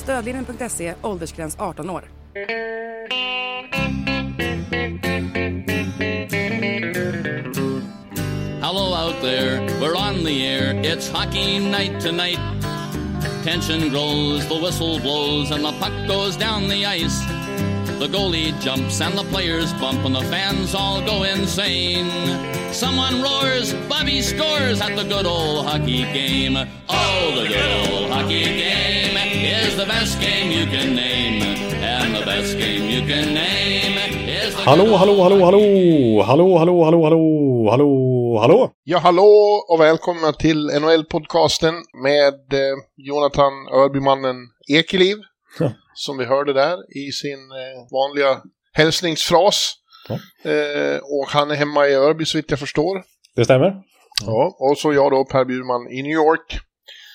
Stödlinjen.se, åldersgräns 18 år. Hello out there, we're on the air. It's hockey night tonight. Tension grows, the whistle blows, and the puck goes down the ice. The goalie jumps and the players bump, and the fans all go insane. Someone roars, Bobby scores at the good old hockey game. Oh, the good old hockey game is the best game you can name. And the best game you can name is the Hallå, hallå, hallå, hallå! Hallå, hallå, hallå, hallå, hallå, hallå! Ja, hallå och välkomna till NHL-podcasten med eh, Jonathan Örbymannen Ekeliv. Ja. Som vi hörde där i sin eh, vanliga hälsningsfras. Ja. Eh, och han är hemma i Örby så vitt jag förstår. Det stämmer? Ja, och så jag då, Per Bjurman, i New York.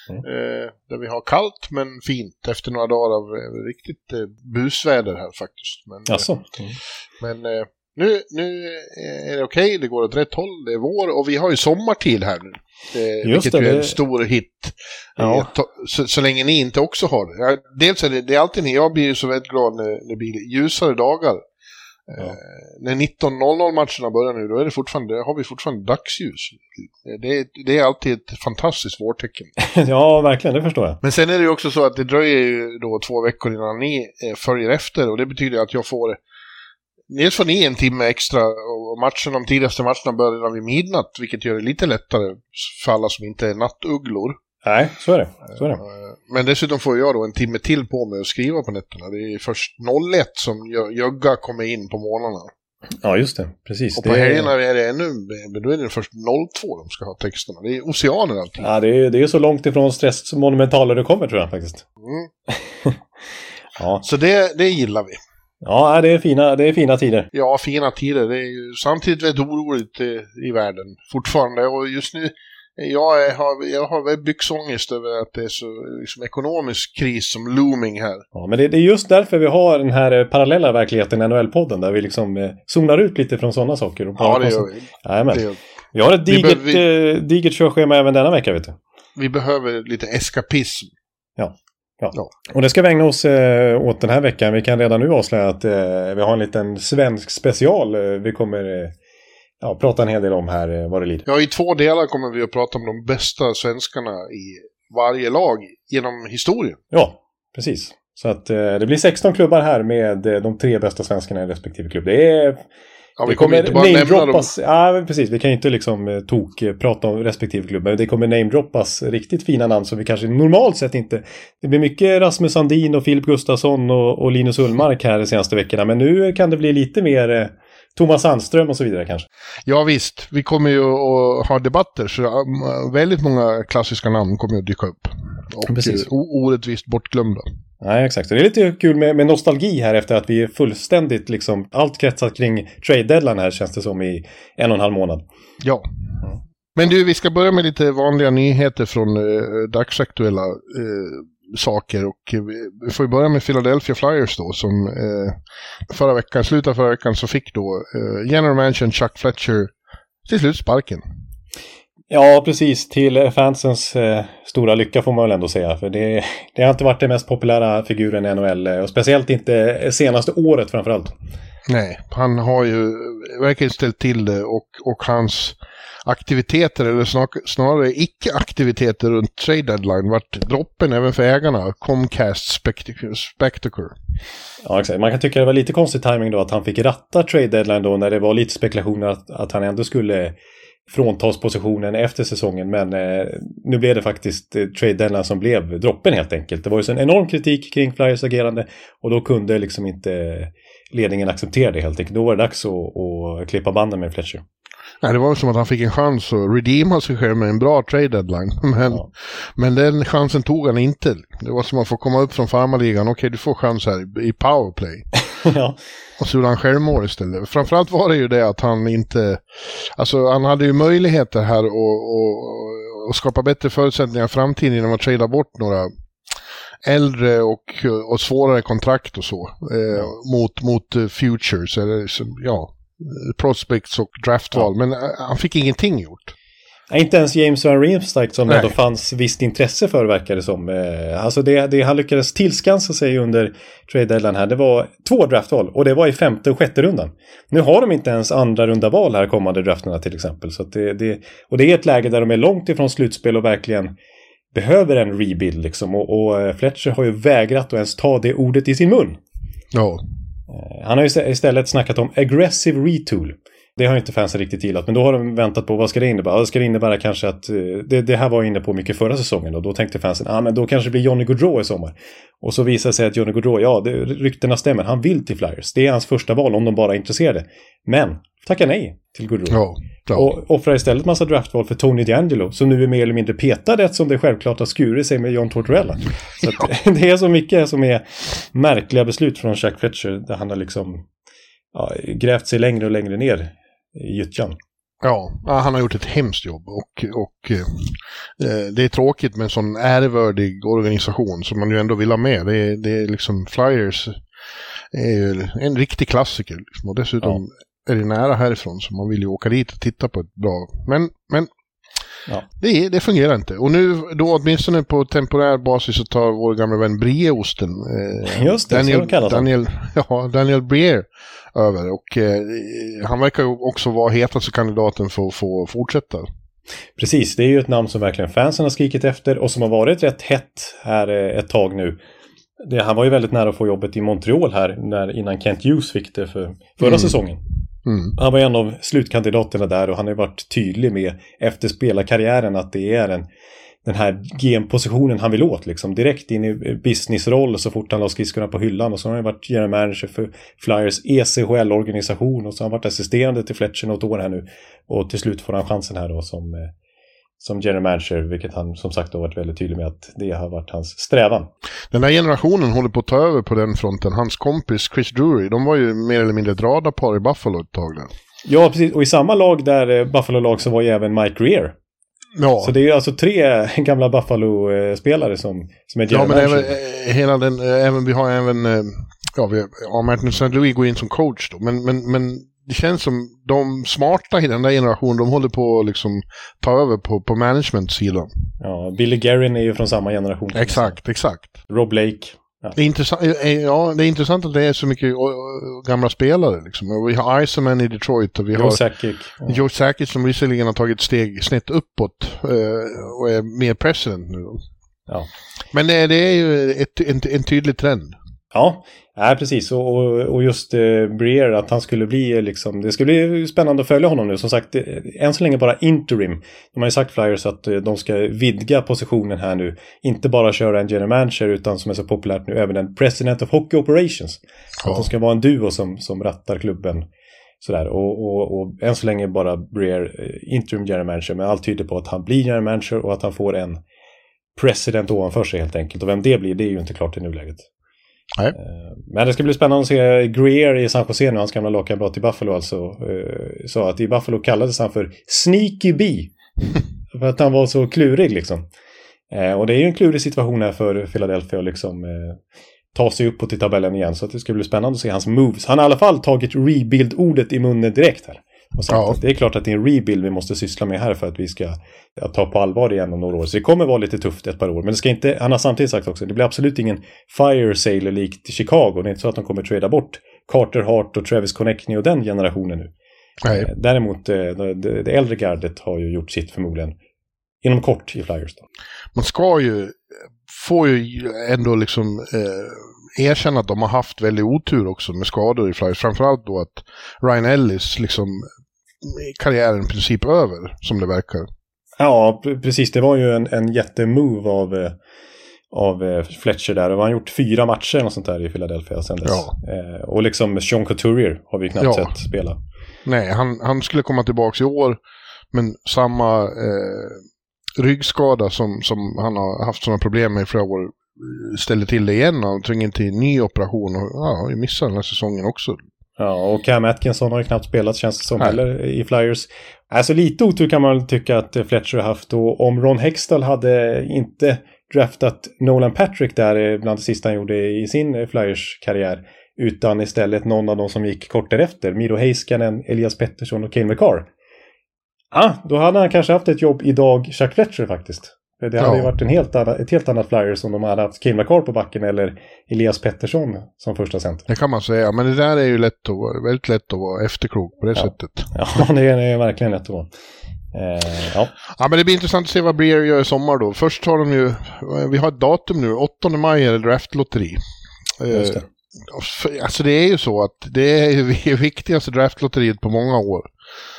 Mm. Eh, där vi har kallt men fint efter några dagar av riktigt eh, busväder här faktiskt. Men? Mm. men nu, nu är det okej, det går åt rätt håll, det är vår och vi har ju sommartid här nu. Eh, Just vilket det, ju är en det- stor hit. Ja. Eh, så, så länge ni inte också har det. Ja, dels är det, det är alltid ni, jag blir ju så väldigt glad när det blir ljusare dagar. Eh, när 19.00-matcherna börjar nu, då är det fortfarande, har vi fortfarande dagsljus. Eh, Det, är- det är alltid ett fantastiskt vårtecken. ja, verkligen, det förstår jag. Men sen är det ju också så att det dröjer ju då två veckor innan ni eh, följer efter och det betyder att jag får Dels får ni en timme extra och matchen, de tidigaste matcherna börjar redan vid midnatt, vilket gör det lite lättare för alla som inte är nattugglor. Nej, så är det. Så är det. Eh, Men dessutom får jag då en timme till på mig att skriva på nätterna. Det är först 01 som Jö- Jögga kommer in på morgnarna. Ja, just det. Precis. Och på det helgerna är det ännu, men då är det först 02 de ska ha texterna. Det är oceaner allting. Ja, det är, det är så långt ifrån stressmonumentaler det kommer tror jag faktiskt. Mm. Ja, Så det, det gillar vi. Ja det, är fina, det är fina tider. Ja, fina tider. Det är ju samtidigt väldigt oroligt i världen fortfarande. Och just nu, jag, har, jag har byxångest över att det är så liksom, ekonomisk kris som looming här. Ja, men det, det är just därför vi har den här eh, parallella verkligheten NHL-podden där vi liksom eh, zonar ut lite från sådana saker. Och Ja, det gör vi. Jajamän. Gör, Vi har ett Vi digert, behöver- eh, digert körschema även denna vecka, vet du. vi behöver lite eskapism. Ja. Och det ska vi ägna oss eh, åt den här veckan. Vi kan redan nu avslöja att eh, vi har en liten svensk special. Eh, vi kommer eh, ja, prata en hel del om här eh, vad det lider. Ja, i två delar kommer vi att prata om de bästa svenskarna i varje lag genom historien. Ja, precis. Så att eh, det blir 16 klubbar här med eh, de tre bästa svenskarna i respektive klubb. Det är Ja, det vi kommer inte bara nämna dem. Ja, precis. Vi kan ju inte liksom eh, tok eh, prata om respektive klubb. Men det kommer namedroppas riktigt fina namn som vi kanske normalt sett inte... Det blir mycket Rasmus Sandin och Filip Gustafsson och, och Linus Ullmark här de senaste veckorna. Men nu kan det bli lite mer eh, Thomas Sandström och så vidare kanske. Ja, visst. Vi kommer ju att ha debatter, så um, väldigt många klassiska namn kommer att dyka upp. Och Precis. orättvist bortglömda. Nej, exakt. Så det är lite kul med, med nostalgi här efter att vi är fullständigt liksom... Allt kretsat kring trade deadline här känns det som i en och en halv månad. Ja. Men du, vi ska börja med lite vanliga nyheter från eh, dagsaktuella eh, saker. Och eh, vi- får börja med Philadelphia Flyers då, som eh, förra veckan, slutet av förra veckan, så fick då eh, general manager Chuck Fletcher till slut sparken. Ja, precis. Till fansens eh, stora lycka får man väl ändå säga. För det, det har inte varit den mest populära figuren i NHL. eh, Och speciellt inte senaste året framförallt. Nej, han har ju verkligen ställt till det och, och hans aktiviteter, eller snar, snarare icke-aktiviteter runt trade deadline vart droppen även för ägarna. Comcast Spectac- Spectacle. Ja, exakt. Man kan tycka det var lite konstig timing då att han fick ratta trade deadline då när det var lite spekulationer att, att han ändå skulle fråntas positionen efter säsongen. Men eh, nu blev det faktiskt eh, trade deadline som blev droppen helt enkelt. Det var ju så en enorm kritik kring Flyers agerande och då kunde liksom inte ledningen acceptera det helt enkelt. Då var det dags att, att klippa banden med Fletcher. Nej, det var som att han fick en chans att redeema sig själv med en bra trade deadline. Men, ja. men den chansen tog han inte. Det var som att få komma upp från farmarligan. Okej, du får chans här i powerplay. ja. Och så gjorde han självmål istället. Framförallt var det ju det att han inte... Alltså han hade ju möjligheter här att, att skapa bättre förutsättningar i framtiden genom att trada bort några äldre och, och svårare kontrakt och så. Eh, mot, mot futures, eller ja, prospects och draftval. Ja. Men eh, han fick ingenting gjort. Inte ens James Van Riemsdyk som det ändå fanns visst intresse för verkar det som. Eh, alltså det, det han lyckades tillskansa sig under trade deadline här det var två draftval och det var i femte och sjätte rundan. Nu har de inte ens andra runda val här kommande drafterna till exempel. Så det, det, och det är ett läge där de är långt ifrån slutspel och verkligen behöver en rebuild liksom. Och, och eh, Fletcher har ju vägrat att ens ta det ordet i sin mun. Ja. Han har ju istället snackat om aggressive retool. Det har inte fansen riktigt gillat, men då har de väntat på vad ska det innebära? Det ska det innebära kanske att eh, det, det här var jag inne på mycket förra säsongen och då tänkte fansen, ja ah, men då kanske det blir Johnny Gaudreau i sommar. Och så visar det sig att Johnny Gaudreau, ja det, ryktena stämmer, han vill till Flyers. Det är hans första val om de bara är intresserade. Men tackar nej till Gaudreau. Ja, ja. Och offrar istället massa draftval för Tony D'Angelo som nu är mer eller mindre petad eftersom det självklart har skurit sig med John Tortorella. Så ja. det är så mycket som är märkliga beslut från Jack Fletcher där han har liksom ja, grävt sig längre och längre ner gyttjan. Ja, han har gjort ett hemskt jobb och, och eh, det är tråkigt med en sån ärevördig organisation som man ju ändå vill ha med. Det är, det är liksom Flyers är ju en riktig klassiker liksom, och dessutom ja. är det nära härifrån så man vill ju åka dit och titta på ett bra. Men, men Ja. Det, det, fungerar inte. Och nu då åtminstone på temporär basis så tar vår gamla vän Brieosten, eh, Just det, Daniel, så Daniel, ja, Daniel Breer över. Och eh, han verkar också vara hetaste kandidaten för att få fortsätta. Precis, det är ju ett namn som verkligen fansen har skrikit efter och som har varit rätt hett här eh, ett tag nu. Det, han var ju väldigt nära att få jobbet i Montreal här när, innan Kent Hughes fick det för förra mm. säsongen. Mm. Han var en av slutkandidaterna där och han har ju varit tydlig med efter spelarkarriären att det är en den här GM-positionen han vill åt liksom. Direkt in i businessroll så fort han la skridskorna på hyllan. Och så har han varit general manager för Flyers ECHL-organisation. Och så har han varit assisterande till Fletcher något år här nu. Och till slut får han chansen här då som, eh, som general manager. Vilket han som sagt har varit väldigt tydlig med att det har varit hans strävan. Den här generationen håller på att ta över på den fronten. Hans kompis Chris Drury, de var ju mer eller mindre dradarpar i Buffalo ett tag där. Ja, precis. Och i samma lag där eh, Buffalo-lag så var ju även Mike Greer. Ja. Så det är alltså tre gamla Buffalo-spelare som, som är Ja, men även, eh, hela den, eh, även, vi har även, eh, ja, vi, ja Martin St. Louis går in som coach då, men, men, men det känns som de smarta i den där generationen, de håller på att liksom ta över på, på management-sidan. Ja, Billy Guerin är ju från samma generation. Exakt, exakt. Rob Blake. Ja. Det, är intressant, ja, det är intressant att det är så mycket gamla spelare. Liksom. Vi har Iceman i Detroit och vi Joe har Sakic. Ja. Joe Sakic som visserligen har tagit steg snett uppåt och är mer president nu. Ja. Men det, det är ju ett, en, en tydlig trend. Ja, Nej, precis. Och, och just eh, Breer, att han skulle bli liksom... Det skulle bli spännande att följa honom nu. Som sagt, än så länge bara interim. De har ju sagt Flyers att eh, de ska vidga positionen här nu. Inte bara köra en general manager utan som är så populärt nu även en president of hockey operations. Ja. Att de ska vara en duo som, som rattar klubben. Sådär. Och, och, och än så länge bara Breer eh, interim general manager. Men allt tyder på att han blir general manager och att han får en president ovanför sig helt enkelt. Och vem det blir, det är ju inte klart i nuläget. Nej. Eh, men det ska bli spännande att se Greer i San Jose nu, hans gamla lagkamrat i Buffalo alltså. Eh, sa att i Buffalo kallades han för Sneaky Bee. för att han var så klurig liksom. Eh, och det är ju en klurig situation här för Philadelphia att liksom ta sig uppåt i tabellen igen. Så det ska bli spännande att se hans moves. Han har i alla fall tagit rebuild-ordet i munnen direkt här. Och sagt ja. det är klart att det är en rebuild vi måste syssla med här för att vi ska ja, ta på allvar igen om några år. Så det kommer vara lite tufft ett par år. Men det ska inte, han har samtidigt sagt också, det blir absolut ingen fire sale likt Chicago. Det är inte så att de kommer trada bort Carter Hart och Travis Connectney och den generationen nu. Nej. Eh, däremot eh, det äldre gardet har ju gjort sitt förmodligen inom kort i Flyers. Då. Man ska ju, får ju ändå liksom eh, erkänna att de har haft väldigt otur också med skador i Flyers. Framförallt då att Ryan Ellis liksom karriären i princip över, som det verkar. Ja, precis. Det var ju en, en jättemove av, eh, av eh, Fletcher där. Och han har gjort fyra matcher och sånt där i Philadelphia sen dess. Ja. Eh, och liksom Sean Couturier har vi knappt ja. sett spela. Nej, han, han skulle komma tillbaka i år, men samma eh, ryggskada som, som han har haft sådana problem med i flera år ställer till det igen. Han tvungen till ny operation och ja, missar den här säsongen också. Ja, och Cam Atkinson har ju knappt spelat känns det som heller i Flyers. Alltså lite otur kan man tycka att Fletcher har haft och om Ron Hextall hade inte draftat Nolan Patrick där bland det sista han gjorde i sin Flyers-karriär utan istället någon av de som gick kort därefter, Miro Heiskanen, Elias Pettersson och Kane McCarr. Ja, ah, då hade han kanske haft ett jobb idag, Chuck Fletcher faktiskt. För det hade ja. ju varit en helt annan, ett helt annat Flyers om de hade haft Kane McCarr på backen eller Elias Pettersson som första center. Det kan man säga, men det där är ju lätt att, väldigt lätt att vara efterklok på det ja. sättet. Ja, det är, det är verkligen lätt att vara. Eh, ja. ja, men det blir intressant att se vad Breer gör i sommar då. Först har de ju, vi har ett datum nu, 8 maj är det draftlotteri. Eh, alltså det är ju så att det är det viktigaste draftlotteriet på många år.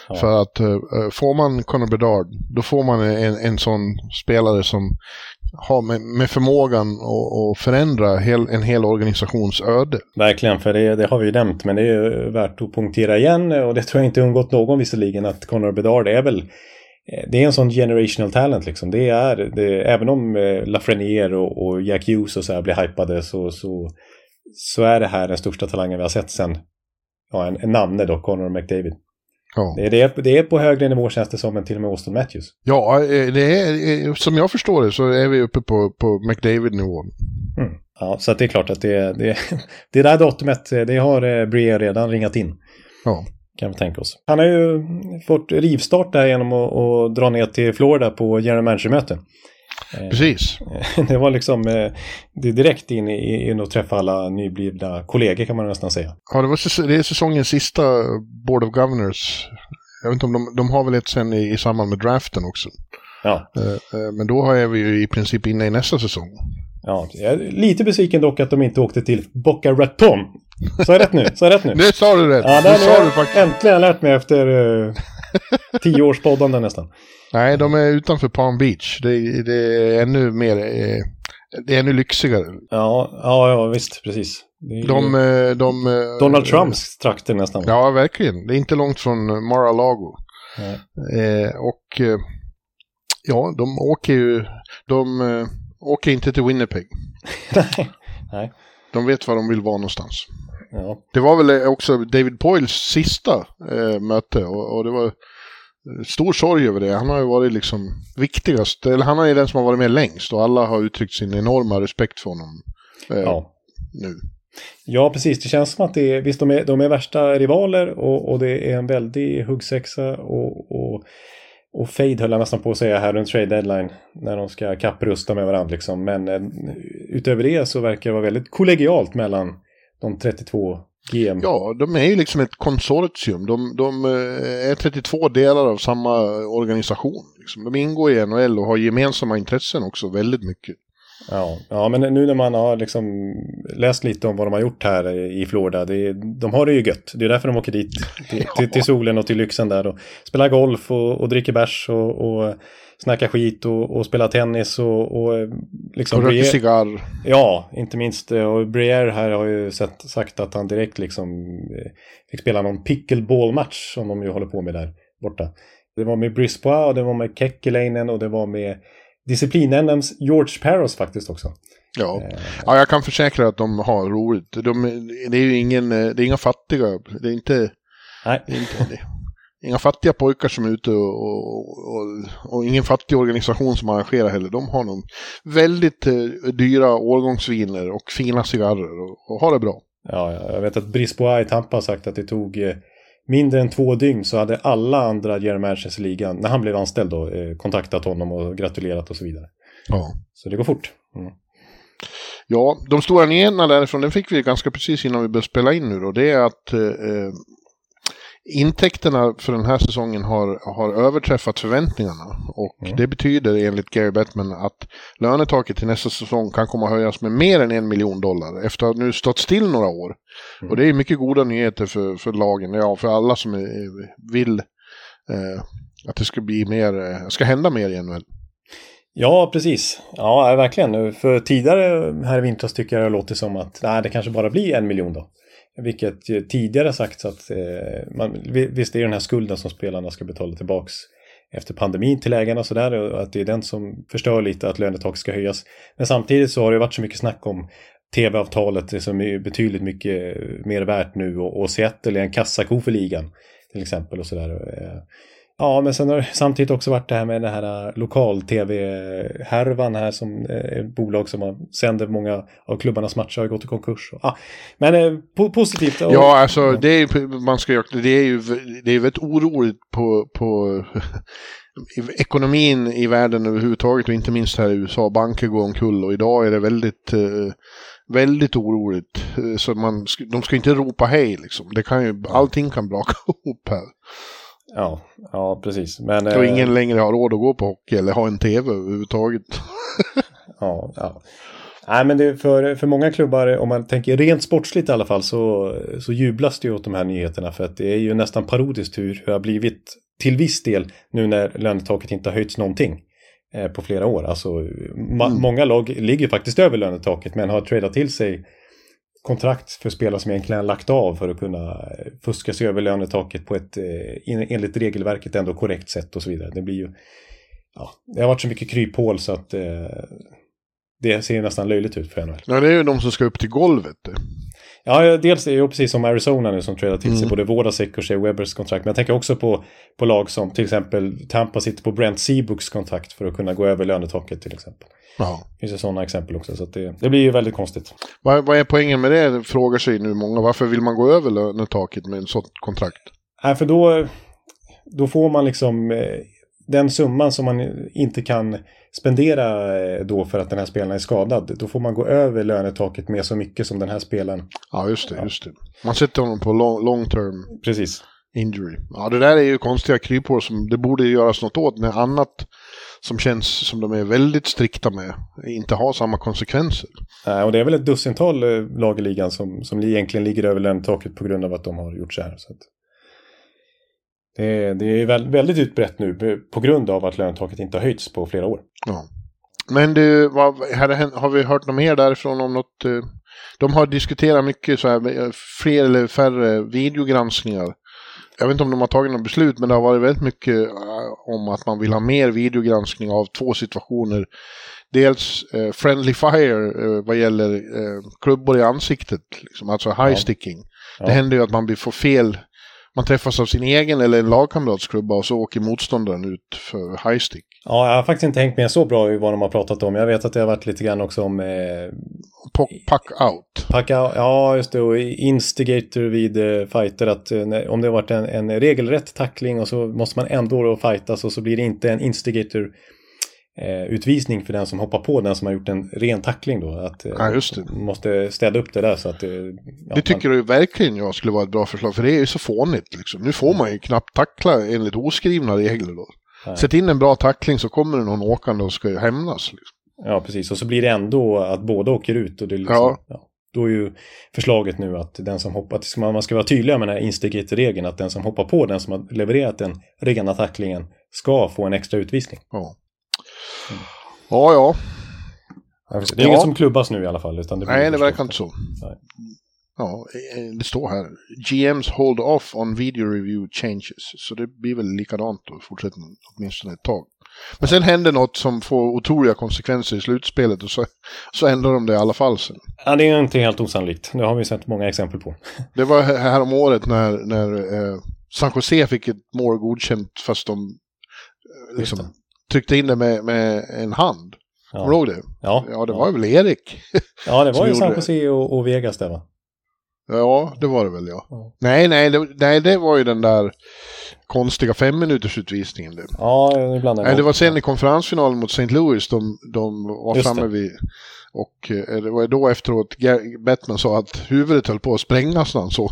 Ja. För att uh, får man Conor Bedard, då får man en, en sån spelare som har med, med förmågan att förändra hel, en hel organisations öde. Verkligen, för det, det, har vi ju nämnt, men det är värt att punktera igen och det tror jag inte undgått någon visserligen att Conor Bedard är väl eh, det är en sån generational talent liksom. Det är, det, även om Lafreniere och, och Jack Hughes och så här blir hypade så, så, så är det här den största talangen vi har sett sen, ja en, en namne då, Conor McDavid. Ja. Det, är, det, är, det är på högre nivå känns det som än till och med Austin Matthews. Ja, eh, det är, som jag förstår det så är vi uppe på, på McDavid-nivån. Mm. Ja, så det är klart att det, det, det där datumet, det har eh, Breer redan ringat in. Ja. Kan vi tänka oss. Han har ju fått rivstart där genom att, att dra ner till Florida på general manager-möte. Eh, Precis. Det var liksom det direkt in i, in och träffa alla nyblivna kollegor kan man nästan säga. Ja, det, var, det är säsongens sista Board of Governors. Jag vet inte om de, de har väl ett sen i, i samband med draften också. Ja. Eh, men då är vi ju i princip inne i nästa säsong. Ja, jag är lite besviken dock att de inte åkte till Boca Raton. Så är rätt nu? Så är rätt nu? Det sa du rätt. Ja, det sa du faktiskt. Äntligen lärt mig efter tio års poddande nästan. Nej, de är utanför Palm Beach. Det, det är ännu mer... Eh, det är ännu lyxigare. Ja, ja, ja visst, precis. De, eh, de, eh, Donald Trumps trakter nästan. Ja, verkligen. Det är inte långt från Mar-a-Lago. Eh, och ja, de åker ju... De eh, åker inte till Winnipeg. Nej. De vet var de vill vara någonstans. Ja. Det var väl också David Poyles sista eh, möte och, och, det var stor sorg över det. Han har ju varit liksom viktigast, eller han är den som har varit med längst och alla har uttryckt sin enorma respekt för honom eh, ja. nu. Ja, precis. Det känns som att det är, visst de är, de är värsta rivaler och, och det är en väldig huggsexa och, och, och fade höll jag nästan på att säga här runt trade deadline när de ska kapprusta med varandra liksom. Men eh, utöver det så verkar det vara väldigt kollegialt mellan de 32 GM. Ja, de är ju liksom ett konsortium. De, de eh, är 32 delar av samma organisation. Liksom. De ingår i NHL och har gemensamma intressen också väldigt mycket. Ja, ja, men nu när man har liksom läst lite om vad de har gjort här i Florida, det, de har det ju gött. Det är därför de åker dit, till, till, till solen och till lyxen där och spelar golf och, och dricker bärs och, och snackar skit och, och spelar tennis och, och liksom... Och röker cigarr. Ja, inte minst. Och Briere här har ju sett, sagt att han direkt liksom eh, fick spela någon pickleball-match som de ju håller på med där borta. Det var med Brisbois och det var med Kekkelainen och det var med disciplin-NMs George Paros faktiskt också. Ja. Eh. ja, jag kan försäkra att de har roligt. De, det är ju ingen, det är inga fattiga, det är inte... Nej. Det är inte det. Inga fattiga pojkar som är ute och, och, och, och, ingen fattig organisation som arrangerar heller. De har nog väldigt eh, dyra årgångsviner och fina cigarrer och, har det bra. Ja, jag vet att Brisbois i Tampa har sagt att det tog eh, mindre än två dygn så hade alla andra general managers i ligan, när han blev anställd då, eh, kontaktat honom och gratulerat och så vidare. Ja. Så det går fort. Mm. Ja, de stora nyheterna därifrån, den fick vi ganska precis innan vi började spela in nu då, det är att eh, intäkterna för den här säsongen har, har överträffat förväntningarna. Och mm. det betyder enligt Gary Bettman att lönetaket till nästa säsong kan komma att höjas med mer än en miljon dollar efter att nu stått still några år. Mm. Och det är mycket goda nyheter för, för lagen, ja för alla som är, vill eh, att det ska bli mer, eh, ska hända mer i NHL. Ja, precis. Ja, verkligen. För tidigare här i vintras tycker jag det låter som att nej, det kanske bara blir en miljon då. Vilket tidigare sagts att eh, man, visst är det den här skulden som spelarna ska betala tillbaks efter pandemin till ägarna och sådär och att det är den som förstör lite att lönetaket ska höjas. Men samtidigt så har det varit så mycket snack om tv-avtalet som är betydligt mycket mer värt nu och, och Seattle är en kassako för ligan till exempel och sådär. Eh, Ja, men sen har det samtidigt också varit det här med den här äh, lokal-tv-härvan här som är ett bolag som har, sänder många av klubbarnas matcher har gått i konkurs. Ah, men eh, po positivt. Ja, alltså det är, man ska, det är ju det är väldigt oroligt på, på ekonomin i världen överhuvudtaget och inte minst här i USA. Banker går omkull och idag är det väldigt, väldigt oroligt. Så man, de ska inte ropa hej liksom. Det kan ju, allting kan braka ihop här. Ja, ja precis. Men, och eh, ingen längre har råd att gå på hockey eller ha en tv överhuvudtaget. ja, ja. Nej, men det för, för många klubbar, om man tänker rent sportsligt i alla fall, så, så jublas det ju åt de här nyheterna. För att det är ju nästan parodiskt hur, det har blivit till viss del nu när lönetaket inte har höjts någonting eh, på flera år. Alltså, mm. många lag ligger faktiskt över lönetaket men har tradat till sig kontrakt för spelare som egentligen lagt av för att kunna eh, fuska sig över lönetaket på ett eh, enligt regelverket ändå korrekt sätt och så vidare. Det blir ju... Ja, det har varit så mycket kryphål så att eh, det ser nästan löjligt ut för NHL. Ja, det är ju de som ska upp till golvet. Eh. Ja, dels är ju precis som Arizona nu som trädar till sig mm. både Vodasek och Shea Webbers kontrakt. Men jag tänker också på, på lag som till exempel Tampa sitter på Brent Seabooks kontrakt för att kunna gå över lönetaket till exempel. Ja. Det finns ju sådana exempel också, så det, det, blir ju väldigt konstigt. Vad, vad är poängen med det, frågar sig nu många. Varför vill man gå över lönetaket med en sånt kontrakt? Nej, för då, då får man liksom eh, den summan som man inte kan spendera eh, då för att den här spelaren är skadad. Då får man gå över lönetaket med så mycket som den här spelaren. Ja, just det. Ja. Just det. Man sätter honom på long, long term. Precis. Injury. Ja, det där är ju konstiga kryphål som det borde göras något åt när annat som känns som de är väldigt strikta med inte har samma konsekvenser. Nej, och det är väl ett dussintal eh, lag i ligan som, som egentligen ligger över lönetaket på grund av att de har gjort så här. Så det, är, det är väldigt utbrett nu på grund av att lönetaket inte har höjts på flera år. Ja. Men du, vad, har, har vi hört något mer därifrån om något? Eh, de har diskuterat mycket så här, eh, fler eller färre videogranskningar jag vet inte om de har tagit något beslut, men det har varit väldigt mycket uh, om att man vill ha mer videogranskning av två situationer. Dels uh, friendly fire uh, vad gäller uh, klubbor i ansiktet, liksom, alltså high sticking. Ja. Det händer ju att man får fel man träffas av sin egen eller en lagkamrats klubba och så åker motståndaren ut för high stick. Ja, jag har faktiskt inte hängt med så bra i vad de har pratat om. Jag vet att det har varit lite grann också om... Eh, puck out. Puck out, ja just det. Och instigator vid eh, fighter. Att eh, om det har varit en, en regelrätt tackling och så måste man ändå då fightas och så blir det inte en instigator eh, utvisning för den som hoppar på den som har gjort en ren tackling då. Att eh, ja, just det. måste städa upp det där så att det... Ja, det tycker man... du verkligen jag skulle vara ett bra förslag för det är ju så fånigt liksom. Nu får man ju knappt tackla enligt oskrivna regler då. Nej. Sätt in en bra tackling så kommer det någon åkande och ska hämnas. Liksom. Ja, precis. Och så blir det ändå att båda åker ut. Och det liksom, ja. ja. Då är ju förslaget nu att den som hoppar, man ska vara tydlig med den här instigator-regeln, att den som hoppar på den som har levererat den rena tacklingen ska få en extra utvisning. Ja. Ja, ja. Det är ja. inget som klubbas nu i alla fall. Utan det Nej, det verkar inte så. Nej. Ja, eh, det står här. GMs hold off on video review changes. Så det blir väl likadant då, fortsättningen, åtminstone ett tag. Men sen händer något som får otroliga konsekvenser i slutspelet och så, så ändrar de det i alla fall sen. Ja, det är inte helt osannolikt. Det har vi sett många exempel på. Det var här om året när, när eh, San Jose fick ett mål godkänt fast de eh, liksom, tryckte in det med, med en hand. Ja. Kommer du ihåg det? Ja. Ja, det var väl Erik. Ja, det var ju San Jose och, och, Vegas det va? Ja, det var det väl ja. ja. Nej, nej det, nej, det var ju den där konstiga femminutersutvisningen. Det. Ja, ibland. Nej, det var sen i konferensfinalen mot St. Louis de, de var Just framme det. vid. Och eh, det var då efteråt Bettman sa att huvudet höll på att sprängas när han såg.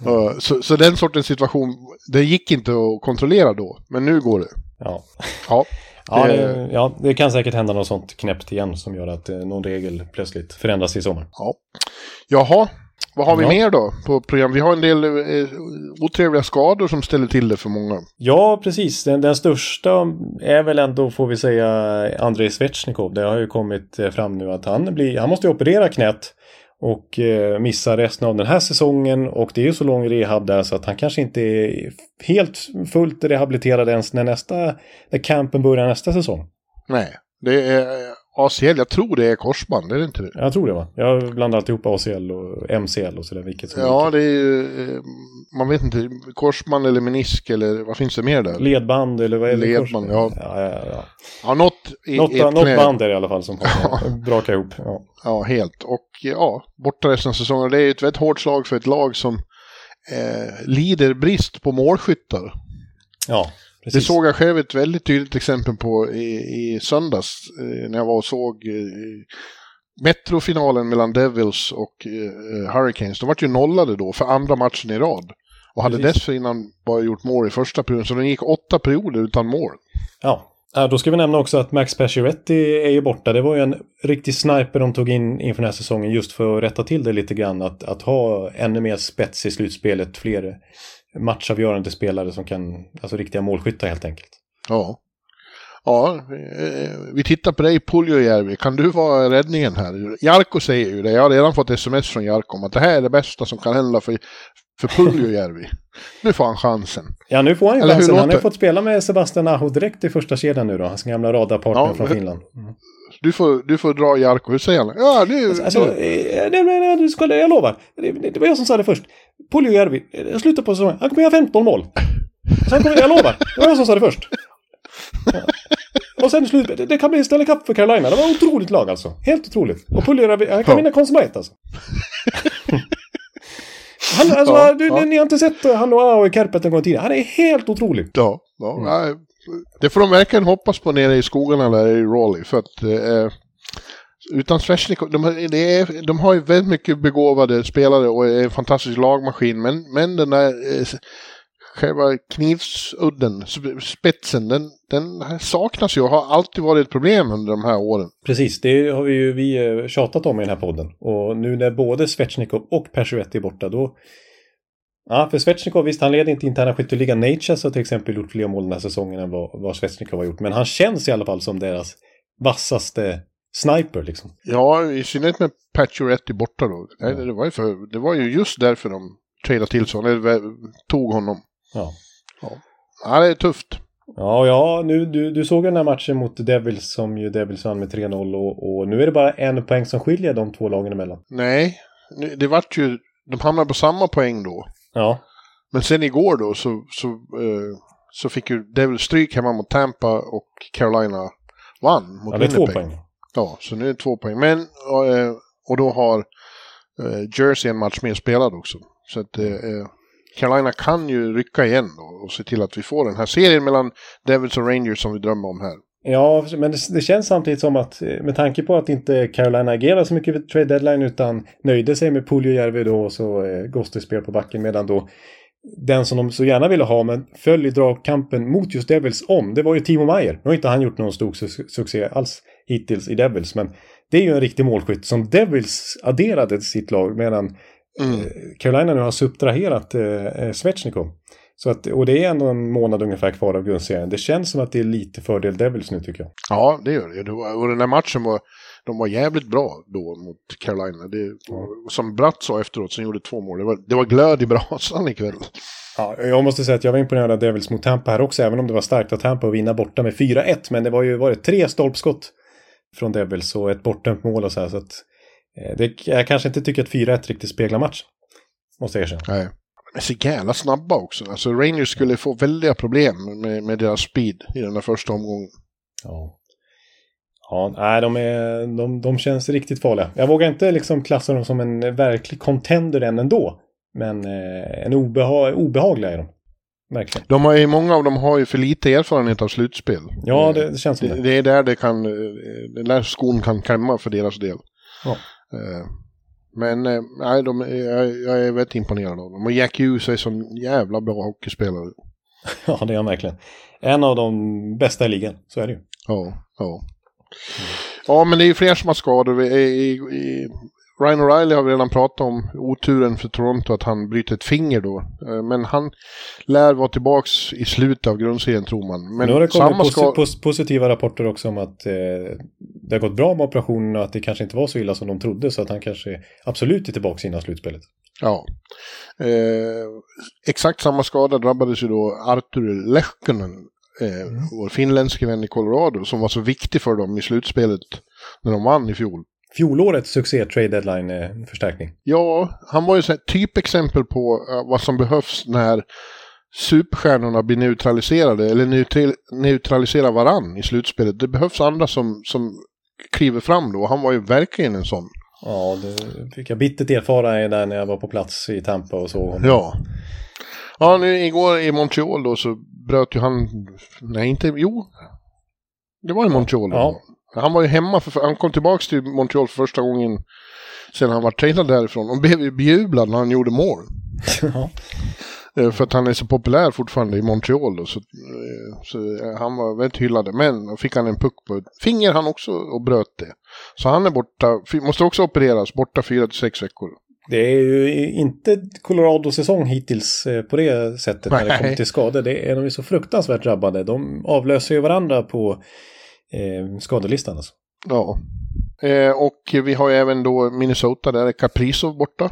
mm. så, så den sortens situation, det gick inte att kontrollera då. Men nu går det. Ja. Ja. Ja det, ja, det kan säkert hända något sånt knäppt igen som gör att eh, någon regel plötsligt förändras i sommar. Ja. Jaha, vad har vi ja. mer då på program? Vi har en del eh, otrevliga skador som ställer till det för många. Ja, precis. Den, den största är väl ändå, får vi säga, Andrei Svetjnikov. Det har ju kommit eh, fram nu att han, blir, han måste operera knät. Och eh, missar resten av den här säsongen. Och det är ju så lång rehab där så att han kanske inte är helt fullt rehabiliterad ens när nästa, när campen börjar nästa säsong. Nej, det är ACL, jag tror det är korsband, är det inte det? Jag tror det va? Jag blandar alltid ihop ACL och MCL och sådär. Vilket som Ja, vilket. det är ju, eh, man vet inte, korsband eller menisk eller vad finns det mer där? Ledband eller vad är det? Ledband, ja. ja, ja, ja. Ja, något i Något, ett något knä. band är det i alla fall som kommer braka ihop. Ja. Ja, helt. Och ja, borta resten av säsongen. Det är ju ett väldigt hårt slag för ett lag som eh, lider brist på målskyttar. ja, Det precis. såg jag själv ett väldigt tydligt exempel på i, i söndags eh, när jag var och såg eh, Metrofinalen mellan Devils och eh, Hurricanes. De var ju nollade då för andra matchen i rad. Och hade Precis. dessförinnan bara gjort mål i första perioden, så de gick åtta perioder utan mål. Ja, då ska vi nämna också att Max Pacioretty är ju borta. Det var ju en riktig sniper de tog in inför den här säsongen just för att rätta till det lite grann. Att, att ha ännu mer spets i slutspelet, fler matchavgörande spelare som kan, alltså riktiga målskyttar helt enkelt. Ja. Ja, eh, vi tittar på dig Puljujärvi. Kan du vara räddningen här? Jarko säger ju det. Jag har redan fått sms från Jarko om att det här är det bästa som kan hända för, för Puljujärvi. nu får han chansen. Ja, nu får han ju Eller chansen. Han har låter- fått spela med Sebastian Aho direkt i första kedjan nu då. Hans gamla radarpartner Ja, från Finland. Mm. Du får, du får dra Jarko. Hur säger han? Ja, nu... Alltså, nu. eh, nej, nej, nej, du ska, jag lovar. Det, det var jag som sa det först. Puljujärvi, jag slutar på säsongen. Han kommer göra 15 mål. Sen kommer, jag lovar. Det var jag som sa det först. Ja. Och sen slut, det, det kan bli Stanley Cup för Carolina. Det var ett otroligt lag alltså. Helt otroligt. Och Puljujärvi, han kan Ja. vinna Smythe alltså. Han, alltså, Ja, du, ja. Ni har inte sett han och Ao i Kärpet gång tidigare. Han är helt otrolig. Ja, ja, Mm. nej, det får de verkligen hoppas på nere i skogarna där i Raleigh. För att eh, utan Svesjnikov, de, har- är, de har ju väldigt mycket begåvade spelare och är en fantastisk lagmaskin. Men, men den där eh, själva knivsudden, spetsen, den, den saknas ju och har alltid varit ett problem under de här åren. Precis, det har vi ju vi eh, tjatat om i den här podden. Och nu när både Svechnikov och Persuetti är borta, då... Ja, för Svechnikov, visst, han leder inte interna skytteligan. Natchez har till exempel gjort fler mål den här säsongen än vad, vad Svechnikov har gjort. Men han känns i alla fall som deras vassaste sniper, liksom. Ja, i synnerhet med Pacioretty borta då. Nej, det, var ju för, det var ju just därför de tradade till sig, eller tog honom. Ja. Ja, det är tufft. Ja, ja, nu, du, du såg den här matchen mot Devils som ju Devils vann med 3-0 och, och nu är det bara en poäng som skiljer de två lagen emellan. Nej, det vart ju, de hamnade på samma poäng då. Ja, Men sen igår då så, så, eh, så fick ju Devil stryk hemma mot Tampa och Carolina vann mot ja det är två Winnipeg. poäng. Ja, så nu är det två poäng. Men, eh, och då har eh, Jersey en match mer spelad också. Så att eh, Carolina kan ju rycka igen då och se till att vi får den här serien mellan Devils och Rangers som vi drömmer om här. Ja, men det, det känns samtidigt som att med tanke på att inte Carolina agerar så mycket vid trade deadline utan nöjde sig med Puljujärvi då och så eh, Goste-spel på backen medan då den som de så gärna ville ha men föll i dragkampen mot just Devils om, det var ju Timo Meyer. Nu har inte han gjort någon stor su- succé alls hittills i Devils men det är ju en riktig målskytt som Devils adderade till sitt lag medan Mm. eh, Carolina nu har subtraherat eh, eh, Svechnikov. Så att, och det är ändå en månad ungefär kvar av grundserien. Det känns som att det är lite fördel Devils nu tycker jag. Ja, det gör det. och den här matchen var, de var jävligt bra då mot Carolina. Det, Som Bratt sa efteråt, som gjorde två mål, det var, det var glöd i brasan ikväll. Ja, jag måste säga att jag var imponerad av Devils mot Tampa här också, även om det var starkt av Tampa att vinna borta med 4-1. Men det var ju var det tre stolpskott från Devils och ett bortdömt mål och så här. Så att, eh, det, jag kanske inte tycker att 4-1 riktigt speglar matchen. Måste jag erkänna. Nej. De är så jävla snabba också. Alltså Rangers skulle få väldiga problem med, med deras speed i den där första omgången. Ja. Ja, nej, de, är, de, de känns riktigt farliga. Jag vågar inte liksom klassa dem som en verklig contender än ändå. Men eh, en obeha obehagliga är de. Verkligen. De har ju, många av dem har ju för lite erfarenhet av slutspel. Ja, det, det känns som det, det. det är där det kan, eh, där skon kan klämma för deras del. Ja. Eh, Men eh, nej, de, jag, jag är väldigt imponerad av dem. Och Jack Hughes är som jävla bra hockeyspelare. Ja, det är han verkligen. En av de bästa i ligan, så är det ju. Ja, ja. Ja, men det är ju fler som har skador. Är i, i, Ryan O'Reilly har vi redan pratat om, oturen för Toronto att han bryter ett finger då. Eh, men han lär vara tillbaks i slutet av grundserien tror man. Men nu har det kommit posi ska... pos positiva rapporter också om att eh, det har gått bra med operationen och att det kanske inte var så illa som de trodde. Så att han kanske absolut är tillbaka innan slutspelet. Ja. Eh, exakt samma skada drabbades ju då Artur Lehkonen, eh, mm. vår finländske vän i Colorado, som var så viktig för dem i slutspelet när de vann i fjol. Fjolårets succé trade deadline-förstärkning. Ja, han var ju ett typexempel på uh, vad som behövs när superstjärnorna blir neutraliserade eller neutral, neutraliserar varann i slutspelet. Det behövs andra som, som kliver fram då. Han var ju verkligen en sån. Ja, det fick jag bittert erfara där när jag var på plats i Tampa och såg honom. Ja. Ja, nu igår i Montreal då så bröt ju han, nej inte, jo. Det var i Montreal. Ja. Han var ju hemma, för, han kom tillbaka till Montreal för första gången sen han var trainad därifrån och blev ju bejublad när han gjorde mål. Ja. Eh, för att han är så populär fortfarande i Montreal då, så, eh, så eh, han var väldigt hyllad. Men då fick han en puck på finger han också och bröt det. Så han är borta, måste också opereras, borta fyra till sex veckor. Det är ju inte Colorado-säsong hittills på det sättet Nej. när det kommer till skador. Det är de är så fruktansvärt drabbade. De avlöser ju varandra på eh, skadelistan. Alltså. Ja. Eh, och vi har ju även då Minnesota, där är Kaprizov borta.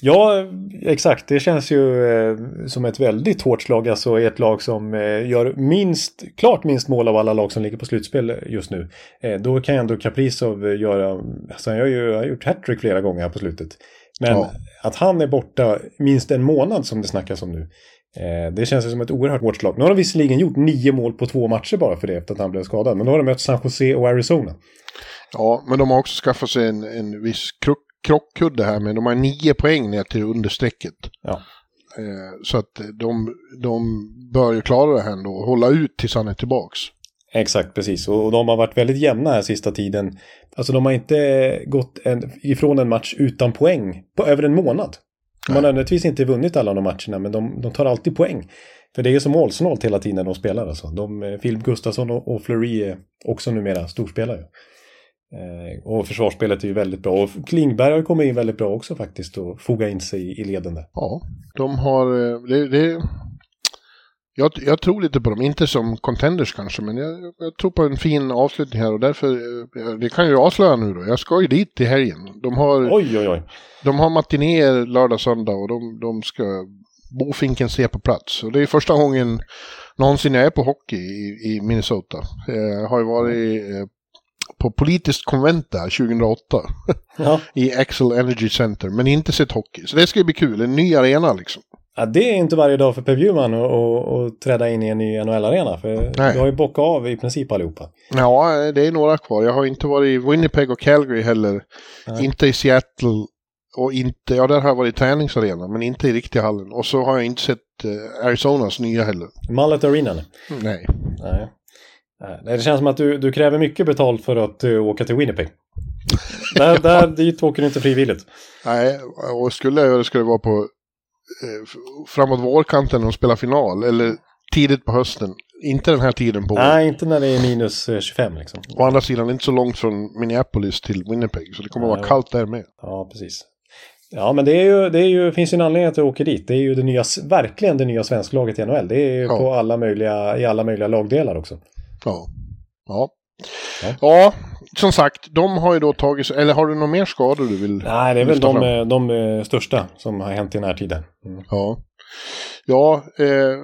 Ja, exakt. Det känns ju eh, som ett väldigt hårt slag. Alltså ett lag som eh, gör minst, klart minst mål av alla lag som ligger på slutspel just nu. Eh, då kan ju ändå Kaprizov göra, alltså han har ju har gjort hattrick flera gånger här på slutet. Men ja. att han är borta minst en månad som det snackas om nu. Eh, det känns som ett oerhört hårt slag. Nu har de visserligen gjort nio mål på två matcher bara för det efter att han blev skadad. Men då har de mött San Jose och Arizona. Ja, men de har också skaffat sig en, en viss krock, krockkudde här med. De har nio poäng ner till understrecket. Ja. Eh, så att de, de bör ju klara det här ändå och hålla ut tills han är tillbaks. Exakt, precis. Och de har varit väldigt jämna här sista tiden. Alltså de har inte gått en, ifrån en match utan poäng på över en månad. De har nödvändigtvis inte vunnit alla de matcherna, men de, de, tar alltid poäng. För det är så målsnålt hela tiden när de spelar. Alltså. De, eh, Filip Gustafsson och, och Fleury är också numera storspelare. Eh, och försvarsspelet är ju väldigt bra. Och Klingberg har kommit in väldigt bra också faktiskt och foga in sig i, i leden där. Ja, de har... Eh, det, det, jag, jag, tror lite på dem, inte som contenders kanske, men jag, jag, tror på en fin avslutning här och därför, eh, det kan jag avslöja nu då, jag ska ju dit till helgen. De har, oj, oj, oj. De har matinéer lördag, söndag och de, de ska bofinken se på plats. Och det är första gången någonsin jag är på hockey i, i Minnesota. Jag har ju varit eh, på politiskt konvent där 2008. Ja. I Axel Energy Center, men inte sett hockey. Så det ska bli kul, en ny arena liksom. Ja, det är inte varje dag för Per Bjurman att träda in i en ny NHL-arena. För Nej. du har ju bockat av i princip allihopa. Ja, det är några kvar. Jag har inte varit i Winnipeg och Calgary heller. Nej. Inte i Seattle. Och inte, ja där har jag varit i träningsarena, men inte i riktiga hallen. Och så har jag inte sett eh, Arizonas nya heller. Mallet Arena? Nej. Nej. Det känns som att du, du kräver mycket betalt för att uh, åka till Winnipeg. där, där dit åker du inte frivilligt. Nej, och skulle jag göra det skulle det vara på framåt vårkanten när de spelar final. Eller tidigt på hösten. Inte den här tiden på året. Nej, inte när det är minus 25 eh, liksom. Å andra sidan, inte så långt från Minneapolis till Winnipeg. Så det kommer att vara kallt där med. Ja, precis. Ja, men det, är ju, det är ju, finns ju en anledning att du åker dit. Det är ju det nya, verkligen det nya svensklaget i NHL. Det är ju ja. på alla möjliga, i alla möjliga lagdelar också. Ja. Ja. Ja. ja, som sagt, de har ju då tagit Eller har du några mer skador du vill Nej, det är väl de, de, de eh, största som har hänt i närtiden. Mm. Ja, ja eh,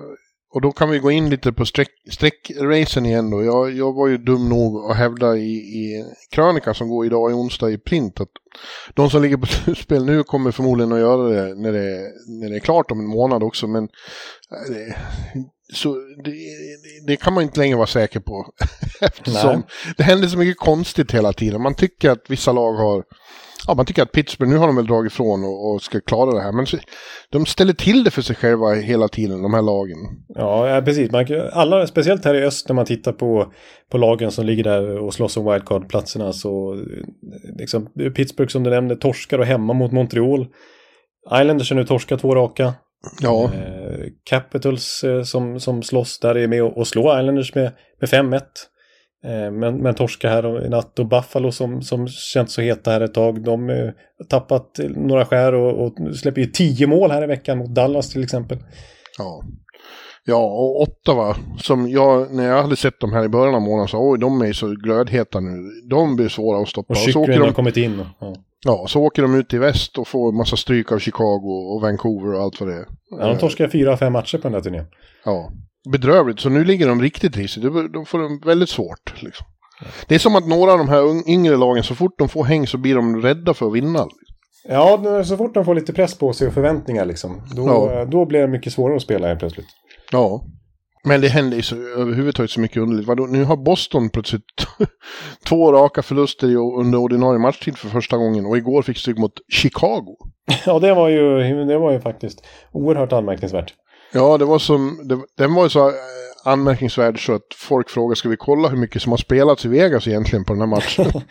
och då kan vi gå in lite på sträckracen igen då. Jag, jag var ju dum nog att hävda i, i krönikan som går idag i onsdag i print att de som ligger på slutspel nu kommer förmodligen att göra det när det, när det är klart om en månad också. Men eh, det, så det, det, kan man inte längre vara säker på. Eftersom Nej. det händer så mycket konstigt hela tiden. Man tycker att vissa lag har ja, man tycker att Pittsburgh, nu har de väl dragit ifrån och, och ska klara det här. Men de ställer till det för sig själva hela tiden, de här lagen. Ja, precis. Man, alla, speciellt här i öst när man tittar på, på lagen som ligger där och slåss om wildcard-platserna. Så liksom, Pittsburgh som du nämnde torskar och hemma mot Montreal. Islanders har nu torskat två raka. Ja. Eh, Capitals eh, som, som slåss där är med och, och slår Islanders med, med 5-1. Eh, men, men torska här i natt och Buffalo som, som känns så heta här ett tag. De har eh, tappat några skär och, och släpper ju tio mål här i veckan mot Dallas till exempel. Ja. Ja, och Ottawa, som jag, när jag hade sett dem här i början av månaden, så oj, de är så glödheta nu. De blir svåra att stoppa. Och Chychrun har kommit in. Ja. Ja, så åker de ut i väst och får massa stryk av Chicago och Vancouver och allt vad det är. Ja, de torskar fyra, fem matcher på den här turnén. Ja, bedrövligt. Så nu ligger de riktigt risigt. Då får de väldigt svårt. Liksom. Det är som att några av de här yngre lagen, så fort de får häng så blir de rädda för att vinna. Ja, så fort de får lite press på sig och förväntningar liksom. Då, ja. då blir det mycket svårare att spela helt plötsligt. Ja. Men det händer ju så, överhuvudtaget så mycket underligt. Vadå, nu har Boston plötsligt två raka förluster under ordinarie matchtid för första gången. Och igår fick stryk mot Chicago. ja, det var ju, det var ju faktiskt oerhört anmärkningsvärt. Ja, det var som, det, den var ju så eh, anmärkningsvärd så att folk frågade ska vi kolla hur mycket som har spelats i Vegas egentligen på den här matchen.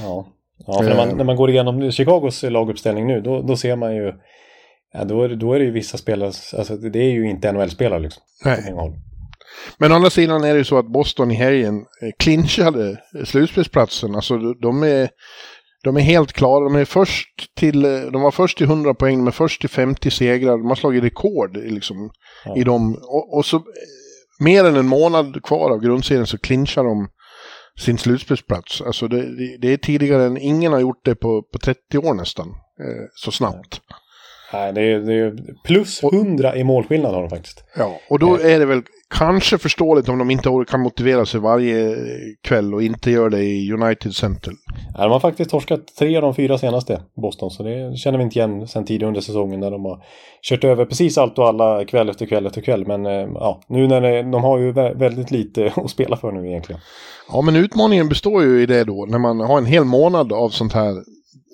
ja, ja för när man, när man går igenom Chicagos laguppställning nu då, då ser man ju Ja, då, då är det ju vissa spelare, alltså det är ju inte NHL-spelare liksom. Nej. Men å andra sidan är det ju så att Boston i helgen eh, clinchade slutspelsplatsen. Alltså de är, de är helt klara. De, är först till, eh, de var först till 100 poäng, är först till 50 segrar. De har slagit rekord liksom, ja. i dem. Och, och, så eh, mer än en månad kvar av grundserien så clinchar de sin slutspelsplats. Alltså det, det, är tidigare än ingen har gjort det på, på 30 år nästan. Eh, så snabbt. Ja. Nej, det är, det är plus 100 i målskillnad har de faktiskt. Ja, och då är det väl kanske förståeligt om de inte kan motivera sig varje kväll och inte gör det i United Center. Ja, de har faktiskt torskat tre av de fyra senaste, Boston, så det känner vi inte igen sen tidigare under säsongen när de har kört över precis allt och alla kväll efter kväll efter kväll. Men eh, ja, nu när det, de har ju väldigt lite att spela för nu egentligen. Ja, men utmaningen består ju i det då, när man har en hel månad av sånt här,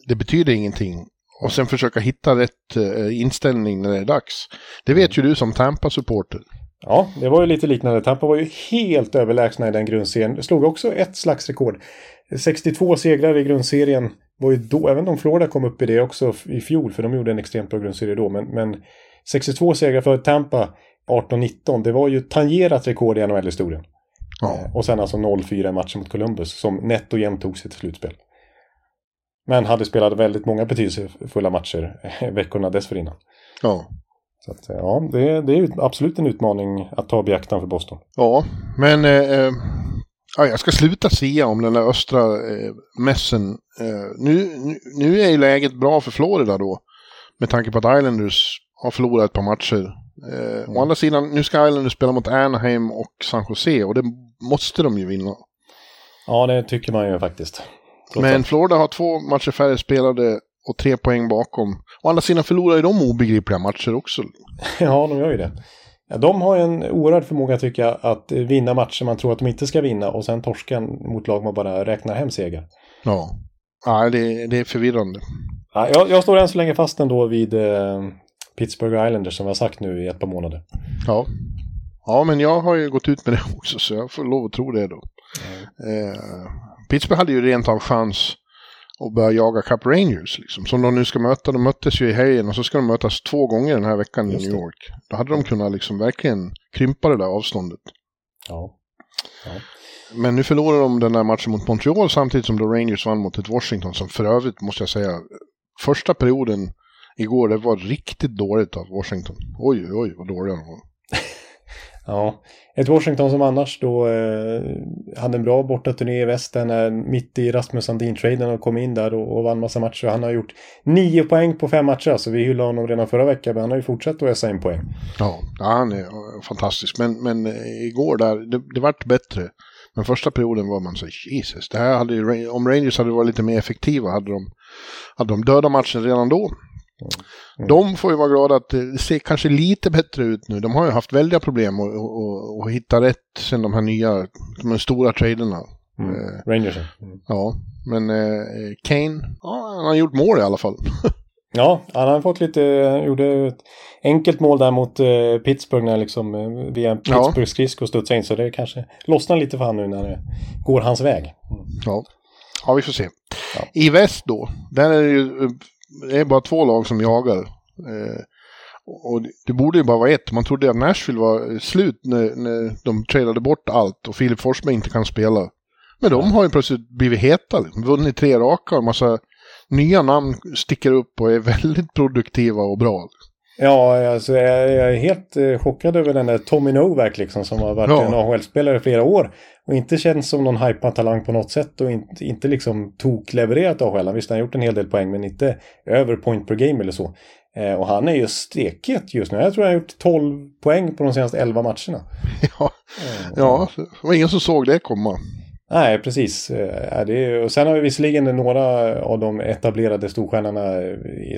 det betyder ingenting och sen försöka hitta rätt uh, inställning när det är dags. Det vet ju du som Tampa-supporter. Ja, det var ju lite liknande. Tampa var ju helt överlägsna i den grundserien. Slog också ett slags rekord. 62 segrar i grundserien var ju då, även om Florida kom upp i det också i fjol, för de gjorde en extremt bra grundserie då, men, men 62 segrar för Tampa 18-19, det var ju tangerat rekord i NHL-historien. Ja. Eh, och sen alltså 0-4 i matchen mot Columbus som nätt och jämnt tog sig till slutspel. Men hade spelat väldigt många betydelsefulla matcher veckorna dessförinnan. Ja. Så att, ja, det, det är absolut en utmaning att ta beaktan för Boston. Ja, men eh, eh, ja, jag ska sluta säga om den där östra eh, mässen. Eh, nu, nu är ju läget bra för Florida då. Med tanke på att Islanders har förlorat ett par matcher. Eh, mm. Å andra sidan, nu ska Islanders spela mot Anaheim och San Jose och det måste de ju vinna. Ja, det tycker man ju faktiskt. Men Florida har två matcher färre spelade och tre poäng bakom. Å andra sidan förlorar ju de obegripliga matcher också. ja, de gör ju det. Ja, de har en oerhörd förmåga tycker jag att vinna matcher man tror att de inte ska vinna och sen torska mot lag man bara räknar hem seger. Ja, ja det, det är förvirrande. Ja, jag, jag står än så länge fast ändå vid eh, Pittsburgh Islanders som vi har sagt nu i ett par månader. Ja. ja, men jag har ju gått ut med det också så jag får lov att tro det då. Mm. Eh, Pittsburgh hade ju rent av chans att börja jaga Cup Rangers. Liksom. Som de nu ska möta. De möttes ju i helgen och så ska de mötas två gånger den här veckan i New York. Då hade de kunnat liksom verkligen krympa det där avståndet. Ja. ja. Men nu förlorar de den där matchen mot Montreal samtidigt som då Rangers vann mot ett Washington som för övrigt måste jag säga första perioden igår det var riktigt dåligt av Washington. Oj, oj, vad dåliga de var. Ja, ett Washington som annars då eh, hade en bra bortaturné i västen eh, mitt i Rasmus Sandin-traden och kom in där och, och vann massa matcher. Han har gjort nio poäng på fem matcher, alltså vi hyllade honom redan förra veckan, men han har ju fortsatt att ösa in poäng. Ja, han är fantastisk, men, men eh, igår där, det, det vart bättre. Men första perioden var man så Jesus, det här hade ju, om Rangers hade varit lite mer effektiva hade de, hade de dödat matchen redan då. Mm. De får ju vara glada att det ser kanske lite bättre ut nu. De har ju haft väldiga problem att, att, att hitta rätt sen de här nya, de här stora traderna. Mm. Eh, Rangers. Mm. Ja, men eh, Kane, ja, han har gjort mål i alla fall. ja, han har fått lite, gjorde ett enkelt mål där mot eh, Pittsburgh när liksom eh, via Pittsburgh ja. skridsko studsade in. Så det kanske lossnar lite för han nu när det går hans väg. Ja. ja, vi får se. Ja. I väst då, där är det ju det är bara två lag som jagar. Eh, och det borde ju bara vara ett. Man trodde att Nashville var slut när, när de tradade bort allt och Filip Forsberg inte kan spela. Men de har ju plötsligt blivit heta, vunnit tre raka och en massa nya namn sticker upp och är väldigt produktiva och bra. Ja, alltså jag, jag är helt eh, chockad över den där Tommy Novak liksom som har varit Ja. en AHL-spelare i flera år. Och inte känns som någon hypad talang på något sätt och inte, inte liksom tok-levererat AHL. Visst, han har gjort en hel del poäng men inte över point per game eller så. Eh, och han är ju stekhet just nu. Jag tror han har gjort 12 poäng på de senaste 11 matcherna. Ja, ja det var ingen som såg det komma. Nej, precis. Eh, det är, och sen har vi visserligen några av de etablerade storstjärnorna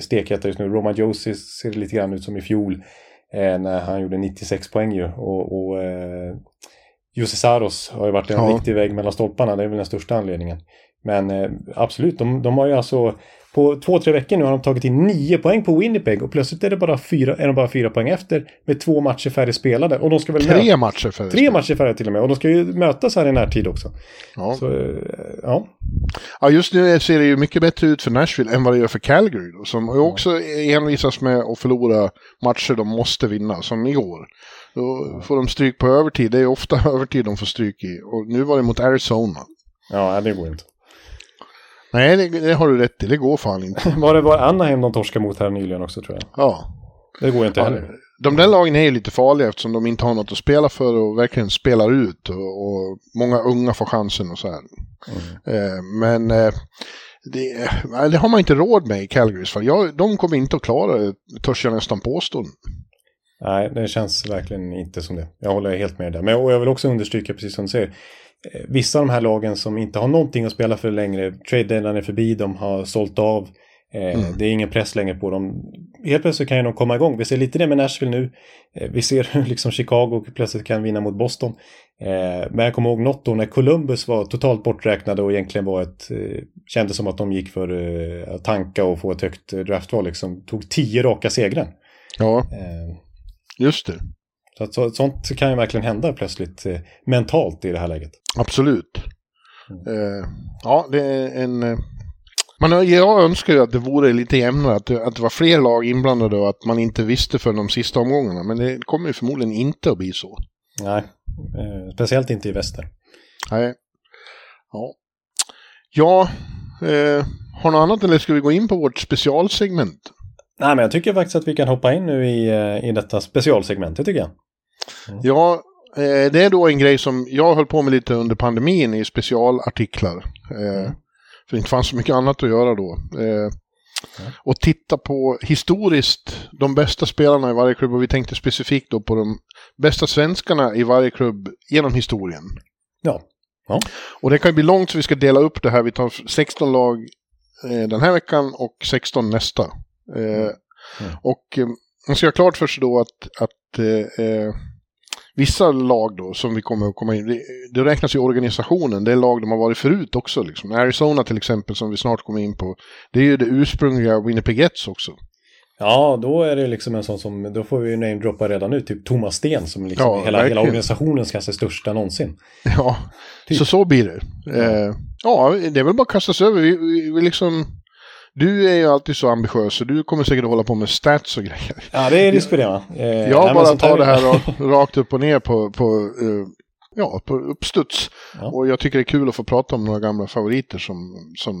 stekheta just nu. Roman Josi ser lite grann ut som i fjol. Eh, när han gjorde 96 poäng ju. Och, och eh, Jussi Saros har ju varit en Ja. riktig väg mellan stolparna. Det är väl den största anledningen. Men eh, absolut, de, de har ju alltså på två, tre veckor nu har de tagit in nio poäng på Winnipeg och plötsligt är, det bara fyra, är de bara fyra poäng efter med två matcher färre spelade. Och de ska väl Tre matcher för tre matcher färre till och med. Och de ska ju mötas här i närtid också. Ja. Så, eh, ja. Ja, just nu ser det ju mycket bättre ut för Nashville än vad det gör för Calgary. Då, som också envisas med att förlora matcher de måste vinna, som igår. Då får de stryk på övertid. Det är ofta övertid de får stryk i. Och nu var det mot Arizona. Ja, det går inte. Nej, det, det har du rätt i. Det går fan inte. Var det var Anaheim de torskade mot här nyligen också tror jag. Ja. Det går inte Ja, heller. De där lagen är ju lite farliga eftersom de inte har något att spela för och verkligen spelar ut. Och, och många unga får chansen och så här. Eh, men eh, det, det har man inte råd med i Calgarys fall. Jag, de kommer inte att klara det, törs jag nästan påstå. Nej, det känns verkligen inte som det. Jag håller helt med där. Men och jag vill också understryka, precis som du säger, eh, vissa av de här lagen som inte har någonting att spela för längre, trade deadline är förbi, de har sålt av, eh, det är ingen press längre på dem. Helt plötsligt kan ju de komma igång. Vi ser lite det med Nashville nu. Eh, vi ser hur liksom Chicago plötsligt kan vinna mot Boston. Men jag kommer ihåg något då när Columbus var totalt borträknade och egentligen var ett, kändes som att de gick för att tanka och få ett högt draftval, liksom tog tio raka segrar. Ja, just det. så att, så, sånt kan ju verkligen hända plötsligt eh, mentalt i det här läget. Absolut. Eh, ja, det är en... Eh, man, jag önskar ju att det vore lite jämnare, att det, att det var fler lag inblandade och att man inte visste för de sista omgångarna. Men det kommer ju förmodligen inte att bli så. Nej, eh, speciellt inte i väster. Nej. Ja. Ja, eh, har något annat eller ska vi gå in på vårt specialsegment? Nej, men jag tycker faktiskt att vi kan hoppa in nu i, eh, i detta specialsegment, tycker jag. Ja, eh, det är då en grej som jag höll på med lite under pandemin i specialartiklar. Eh, För det inte fanns så mycket annat att göra då. Eh, och titta på historiskt de bästa spelarna i varje klubb och vi tänkte specifikt då på de bästa svenskarna i varje klubb genom historien. Ja. ja. Och det kan ju bli långt så vi ska dela upp det här. Vi tar 16 lag den här veckan och 16 nästa. Eh, Och eh, man ska ha klart för sig då att, att eh, eh, vissa lag då som vi kommer att komma in det, det räknas ju organisationen. Det är lag de har varit förut också. Liksom. Arizona till exempel som vi snart kommer in på. Det är ju det ursprungliga Winnipeg Jets också. Ja, då är det liksom en sån som, då får vi ju namedroppa redan nu, typ Thomas Sten som liksom Ja, hela, hela organisationens kanske största någonsin. Ja, så så blir det. Eh, ja, det är väl bara att kasta sig över. Vi, vi, vi liksom, du är ju alltid så ambitiös så du kommer säkert att hålla på med stats och grejer. Ja, det är risk va? Eh, Jag men bara tar det här ra- rakt upp och ner på, på, eh, ja, på uppstuds. Ja. Och jag tycker det är kul att få prata om några gamla favoriter som, som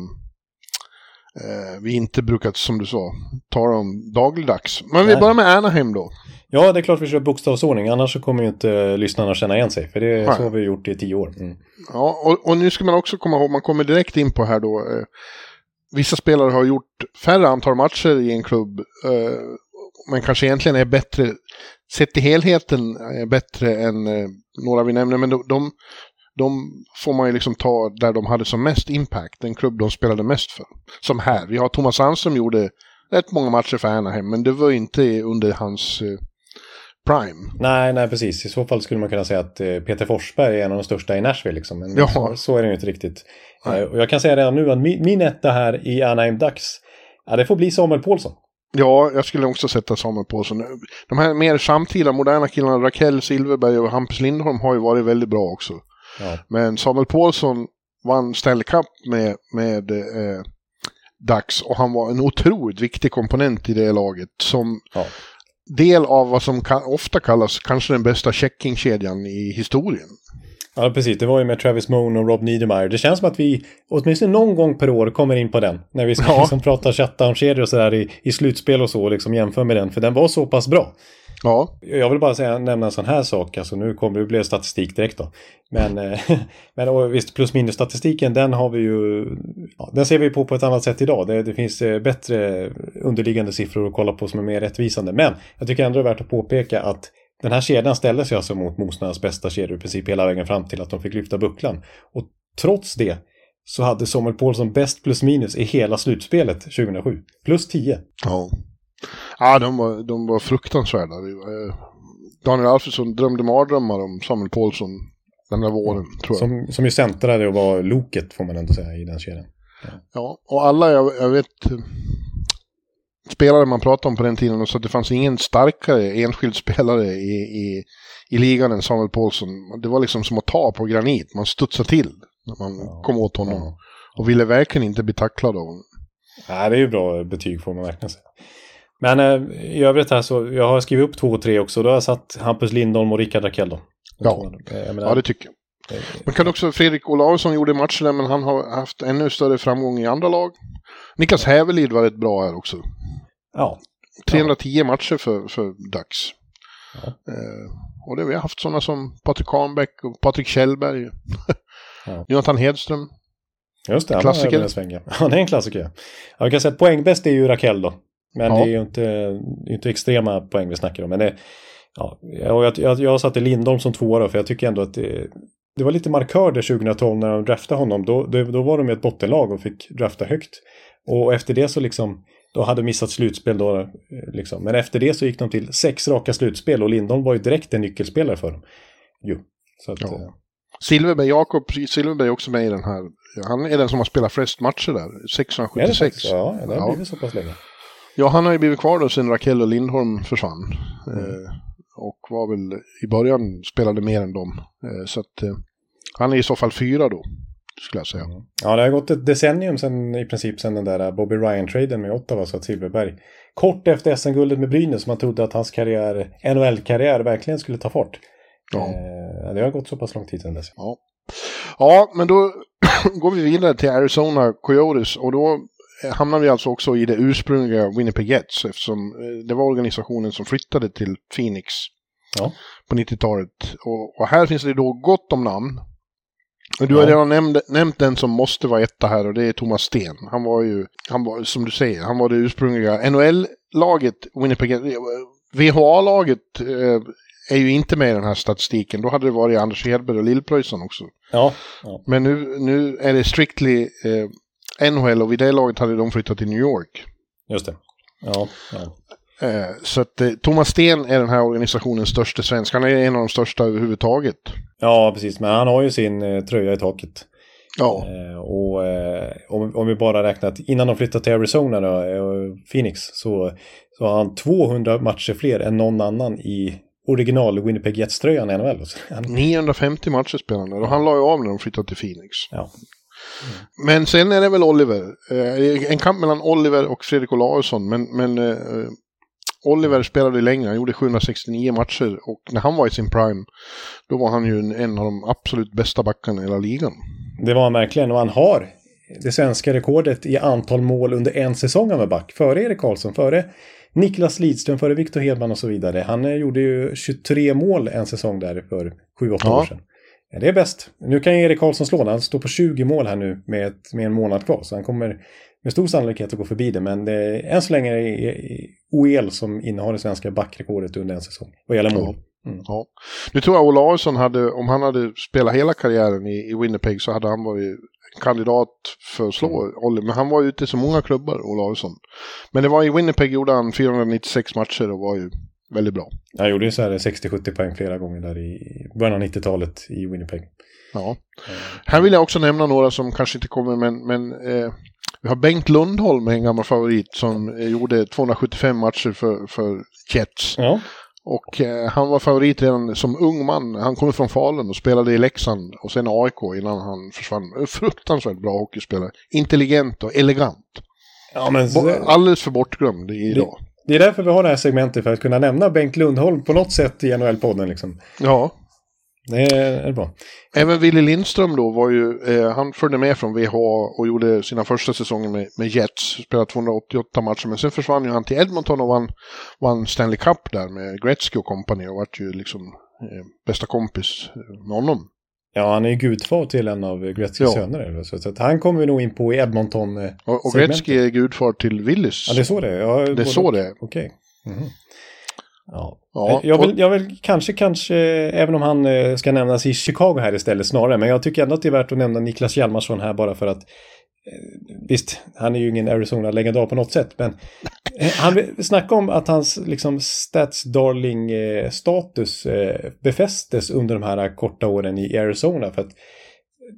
eh, vi inte brukat, som du sa, tala om dagligdags. Men vi börjar med Anaheim då. Ja, det är klart vi kör bokstavsordning, annars så kommer ju inte lyssnarna känna igen sig. För det är så har vi gjort i tio år. Mm. Ja, och, och nu ska man också komma ihåg, man kommer direkt in på här då. Eh, vissa spelare har gjort färre antal matcher i en klubb, eh, men kanske egentligen är bättre, sett till helheten, är bättre än eh, några vi nämner. Men de, de, de får man ju liksom ta där de hade som mest impact, den klubb de spelade mest för. Som här, vi har Thomas Sandström gjorde rätt många matcher för Anaheim, men det var inte under hans eh, prime. Nej, nej precis. I så fall skulle man kunna säga att eh, Peter Forsberg är en av de största i Nashville. Liksom. Men Ja. så, så är det ju inte riktigt. Eh, och jag kan säga redan nu att min, min etta här i Anaheim Ducks, ja, det får bli Samuel Paulsson. Ja, jag skulle också sätta Samuel Paulsson. De här mer samtida moderna killarna, Raquel Silverberg och Hampus Lindholm har ju varit väldigt bra också. Ja. Men Samuel Paulsson vann Stanley Cup med, med eh, Dax och han var en otroligt viktig komponent i det laget. Som Ja. del av vad som kan, ofta kallas kanske den bästa checkingkedjan i historien. Ja, precis. Det var ju med Travis Moan och Rob Niedermeyer. Det känns som att vi åtminstone någon gång per år kommer in på den. När vi ska Ja. liksom prata shutdown-kedjor och sådär i, i slutspel och så och liksom jämföra med den. För den var så pass bra. Ja, Jag vill bara säga, nämna en sån här sak, alltså nu kommer det bli statistik direkt då. Men, eh, men visst, plus minus statistiken, den har vi ju, ja, den ser vi på på ett annat sätt idag. Det, det finns eh, bättre underliggande siffror att kolla på som är mer rättvisande. Men jag tycker ändå det är värt att påpeka att den här kedjan ställde sig alltså mot motståndarnas bästa kedjor i princip hela vägen fram till att de fick lyfta bucklan. Och trots det så hade Samuel Paulsson bäst plus minus i hela slutspelet 2007. Plus 10. ja. Ja, de var, de var fruktansvärda. Eh, Daniel Alfredsson drömde mardrömmar om Samuel Paulsson den där våren, tror jag. Som, som ju centrade och var loket får man ändå säga i den kedjan. Ja, och alla, jag, jag vet, spelare man pratade om på den tiden, så det fanns ingen starkare enskild spelare i, i, i ligan än Samuel Paulsson. Det var liksom som att ta på granit, man studsade till när man kom åt honom. Ja. Och ville verkligen inte bli tacklad av honom. Nej, det är ju bra betyg får man verkligen säga. Men eh, i övrigt här så, jag har skrivit upp två och tre också. Då har jag satt Hampus Lindholm och Rickard Rakell då. Ja. Eh, menar, Ja, det tycker jag. Man kan också, Fredrik Olausson gjorde matcher där, men han har haft ännu större framgång i andra lag. Niklas Hävelid var rätt bra här också. Ja, 310 matcher för, för Dax. Ja. Eh, och det, vi har haft sådana som Patrik Kahnbäck och Patrik Kjellberg. Ja. Jonathan Hedström. just det. han Klassiker. har över en sväng, Ja, det är en klassiker. Ja, vi kan säga att poängbäst är ju Rakell då. Men Ja. det är ju inte, inte extrema poäng vi snackar om. Men det, ja, och jag, jag, jag satte Lindholm som tvåa då, för jag tycker ändå att det, det var lite markör där 2012 när de draftade honom. Då, då, då var de ett bottenlag och fick drafta högt. Och efter det så liksom, då hade missat slutspel då. eh, Liksom. Men efter det så gick de till sex raka slutspel och Lindholm var ju direkt en nyckelspelare för dem. Jo. Så att, Ja. eh, Silverberg, Jakob Silverberg är också med i den här. Han är den som har spelat flest matcher där. är det 676. faktiskt? Ja, det har Ja. blivit så pass länge. Ja, han har ju blivit kvar då sen Rakell och Lindholm försvann. Mm. Eh, och var väl i början spelade mer än dem. Eh, så att eh, han är i så fall fyra då, skulle jag säga. Ja, det har gått ett decennium sen, i princip sen den där Bobby Ryan-traden med Ottawa så att Silverberg kort efter SM-guldet med Brynäs man trodde att hans karriär, NHL-karriär verkligen skulle ta fart. Ja. Eh, det har gått så pass lång tid sedan dess. Ja. ja, men då går vi vidare till Arizona Coyotes och då eh, hamnar vi alltså också i det ursprungliga Winnipeg Jets eftersom eh, det var organisationen som flyttade till Phoenix Ja. på 90-talet. Och, och här finns det då gott om namn. Du har Ja. redan nämnt, nämnt den som måste vara etta här och det är Thomas Sten. Han var ju, han var, som du säger, han var det ursprungliga NHL-laget, Winnipeg, eh, VHA-laget eh, är ju inte med i den här statistiken. Då hade det varit Anders Hedberg och Lillpröjsarn också. Ja, ja. Men nu, nu är det strictly eh, NHL och vid det laget hade de flyttat till New York. just det. Ja, ja. Eh, så att eh, Thomas Sten är den här organisationens största svensk. Han är en av de största överhuvudtaget. ja, precis. Men han har ju sin eh, tröja i taket. Ja, och om, om vi bara räknar att innan de flyttade till Arizona eh, Phoenix så, så har han 200 matcher fler än någon annan i original Winnipeg Jets-tröjan i NHL. Så han- 950 matcher spelade han och han la ju av när de flyttade till Phoenix. Ja. Men sen är det väl Oliver. En kamp mellan Oliver och Fredrik Olausson. Men, men Oliver spelade längre. Han gjorde 769 matcher och när han var i sin prime då var han ju en, av de absolut bästa backarna i hela ligan. Det var han verkligen och han har det svenska rekordet i antal mål under en säsong av en back. Före Erik Karlsson, före Niklas Lidström, före Victor Hedman och så vidare. Han eh, gjorde ju 23 mål en säsong där för 7-8 Ja. år sedan. Det är bäst. Nu kan Erik Karlsson slå. Han står på 20 mål här nu med, ett, med en månad kvar. Så han kommer med stor sannolikhet att gå förbi det. Men det är, än så länge är det OEL som innehar det svenska backrekordet under en säsong. Vad gäller mål. Ja. Nu tror jag Olausson hade, om han hade spelat hela karriären i, i Winnipeg så hade han varit kandidat för att slå Oliver. Men han var ute i så många klubbar, Olausson. Men det var i Winnipeg gjorde han 496 matcher och var ju väldigt bra. Han gjorde ju så här 60-70 poäng flera gånger där i början av 90-talet i Winnipeg. Ja. Här vill jag också nämna några som kanske inte kommer, men, men eh, vi har Bengt Lundholm, en gammal favorit, som eh, gjorde 275 matcher för, för Jets. Ja, Och eh, han var favorit redan som ung man. Han kommer från Falun och spelade i Leksand och sen AIK innan han försvann. Fruktansvärt bra hockeyspelare. Intelligent och elegant. ja men Alldeles för bortglömd idag. Det är därför vi har det här segmentet, för att kunna nämna Bengt Lundholm på något sätt i NHL-podden. Liksom. Ja. Det är, bra. Även Willy Lindström då var ju, eh, han följde med från VHA och gjorde sina första säsonger med, med Jets. Spelade 288 matcher, men sen försvann ju han till Edmonton och vann, vann Stanley Cup där med Gretzky och company och vart ju liksom eh, bästa kompis med honom. Ja, han är ju gudfar till en av Gretzkys Ja. söner. Så, så han kommer vi nog in på i Edmonton. eh, Och, och. Gretzky är gudfar till Willys. Ja, det är så det är. Ja, Det är så det är. Okej. Mhm. Ja. Ja, jag, vill, jag vill kanske, kanske, även om han eh, ska nämnas i Chicago här istället snarare, men jag tycker ändå att det är värt att nämna Niklas Hjalmarsson här bara för att eh, Visst, han är ju ingen Arizona-legendar på något sätt, men eh, han vill snacka om att hans liksom, stats darling-status eh, befästes under de här korta åren i Arizona. För att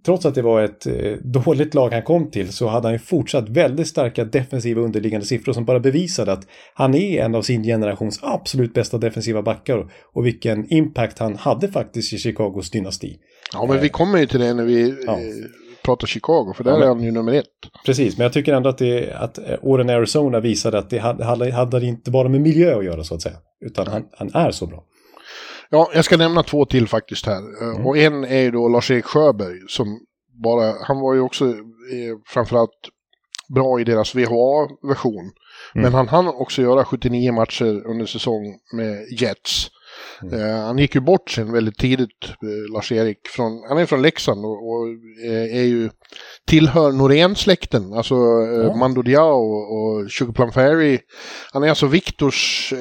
trots att det var ett eh, dåligt lag han kom till så hade han ju fortsatt väldigt starka defensiva underliggande siffror som bara bevisade att han är en av sin generations absolut bästa defensiva backar och vilken impact han hade faktiskt i Chicagos dynasti. Ja, men vi kommer ju till det när vi Ja. eh, pratar Chicago, för där Ja, men- är han ju nummer ett. Precis, men jag tycker ändå att, det, att eh, åren i Arizona visade att det hade, hade, hade inte bara med miljö att göra så att säga. Utan han, han är så bra. Ja, jag ska nämna två till faktiskt här. Eh, Mm. Och en är ju då Lars-Erik Sjöberg som bara, han var ju också eh, framförallt bra i deras VHA-version. Mm. Men han hann också göra 79 matcher under säsong med Jets. Mm. Eh, han gick ju bort sen väldigt tidigt, eh, Lars-Erik. Från, han är från Leksand och, och eh, är ju, tillhör Norén-släkten. Alltså eh, Ja. Mando Diao och, och Sugar Plum Fairy. Han är alltså Viktors...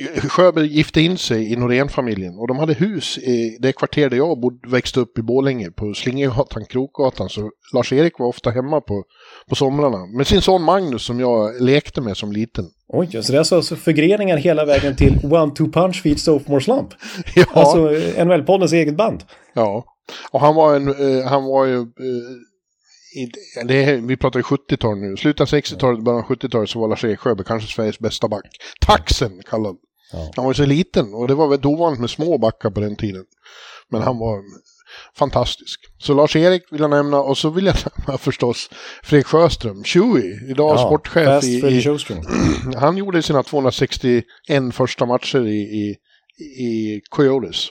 Eh, Sjöberg gifte in sig i Norén-familjen och de hade hus i det kvarter där jag bodde, växte upp i Borlänge på Slingergatan, Krokgatan. Så Lars-Erik var ofta hemma på, på somrarna med sin son Magnus som jag lekte med som liten. Oj, så det är alltså, alltså förgreningar hela vägen till One-Two Punch Feed Sophomore Slump. Ja, Alltså eh, NHL-poddens eget band. ja. Och han var, en, eh, han var ju... det är, vi pratar ju 70-tal nu. Slutet av 60-talet, början av 70-talet så var Lars-Erik Sjöberg kanske Sveriges bästa back. Taxen kallad. Ja. Han var ju så liten och det var väldigt ovanligt med små backar på den tiden. Men han var fantastisk. Så Lars-Erik vill jag nämna och så vill jag nämna förstås Fredrik Sjöström, Chewie, idag sportchef Fast i, i. Han gjorde sina 261 första matcher i, i, i Coyotes.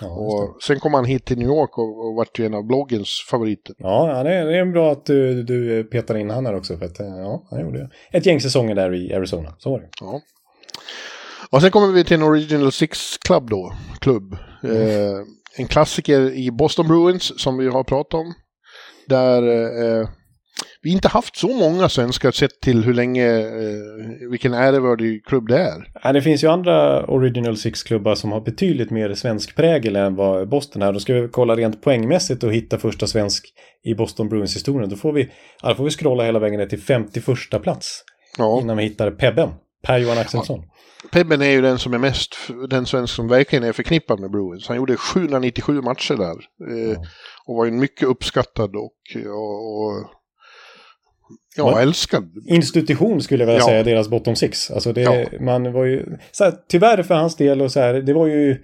Ja. Och sen kom han hit till New York och, och vart ju en av bloggens favoriter. ja, det är, det är bra att du, du petar in han här också. För att, eh, ja, han gjorde ett gäng säsonger där i Arizona. Så var det. Ja. Och sen kommer vi till en Original Six Club då, klubb. Eh, en klassiker i Boston Bruins som vi har pratat om. Där eh, vi inte haft så många svenskar sett till hur länge, eh, vilken ärevördig klubb det är. Ja, det finns ju andra Original Six-klubbar som har betydligt mer svensk prägel än vad Boston är. Då ska vi kolla rent poängmässigt och hitta första svensk i Boston Bruins historien. Då får vi, ja, då får vi scrolla hela vägen ner till 51 plats Ja. innan vi hittar Pebben, Per-Johan Axelsson. Pebben är ju den som är mest, den svensk som verkligen är förknippad med Bruins. Han gjorde 797 matcher där. Eh, Och var ju mycket uppskattad och, och, och ja, älskad. Institution skulle jag vilja Ja. säga, deras bottom six. Alltså det, Ja. man var ju, så här, tyvärr för hans del och så här, det var ju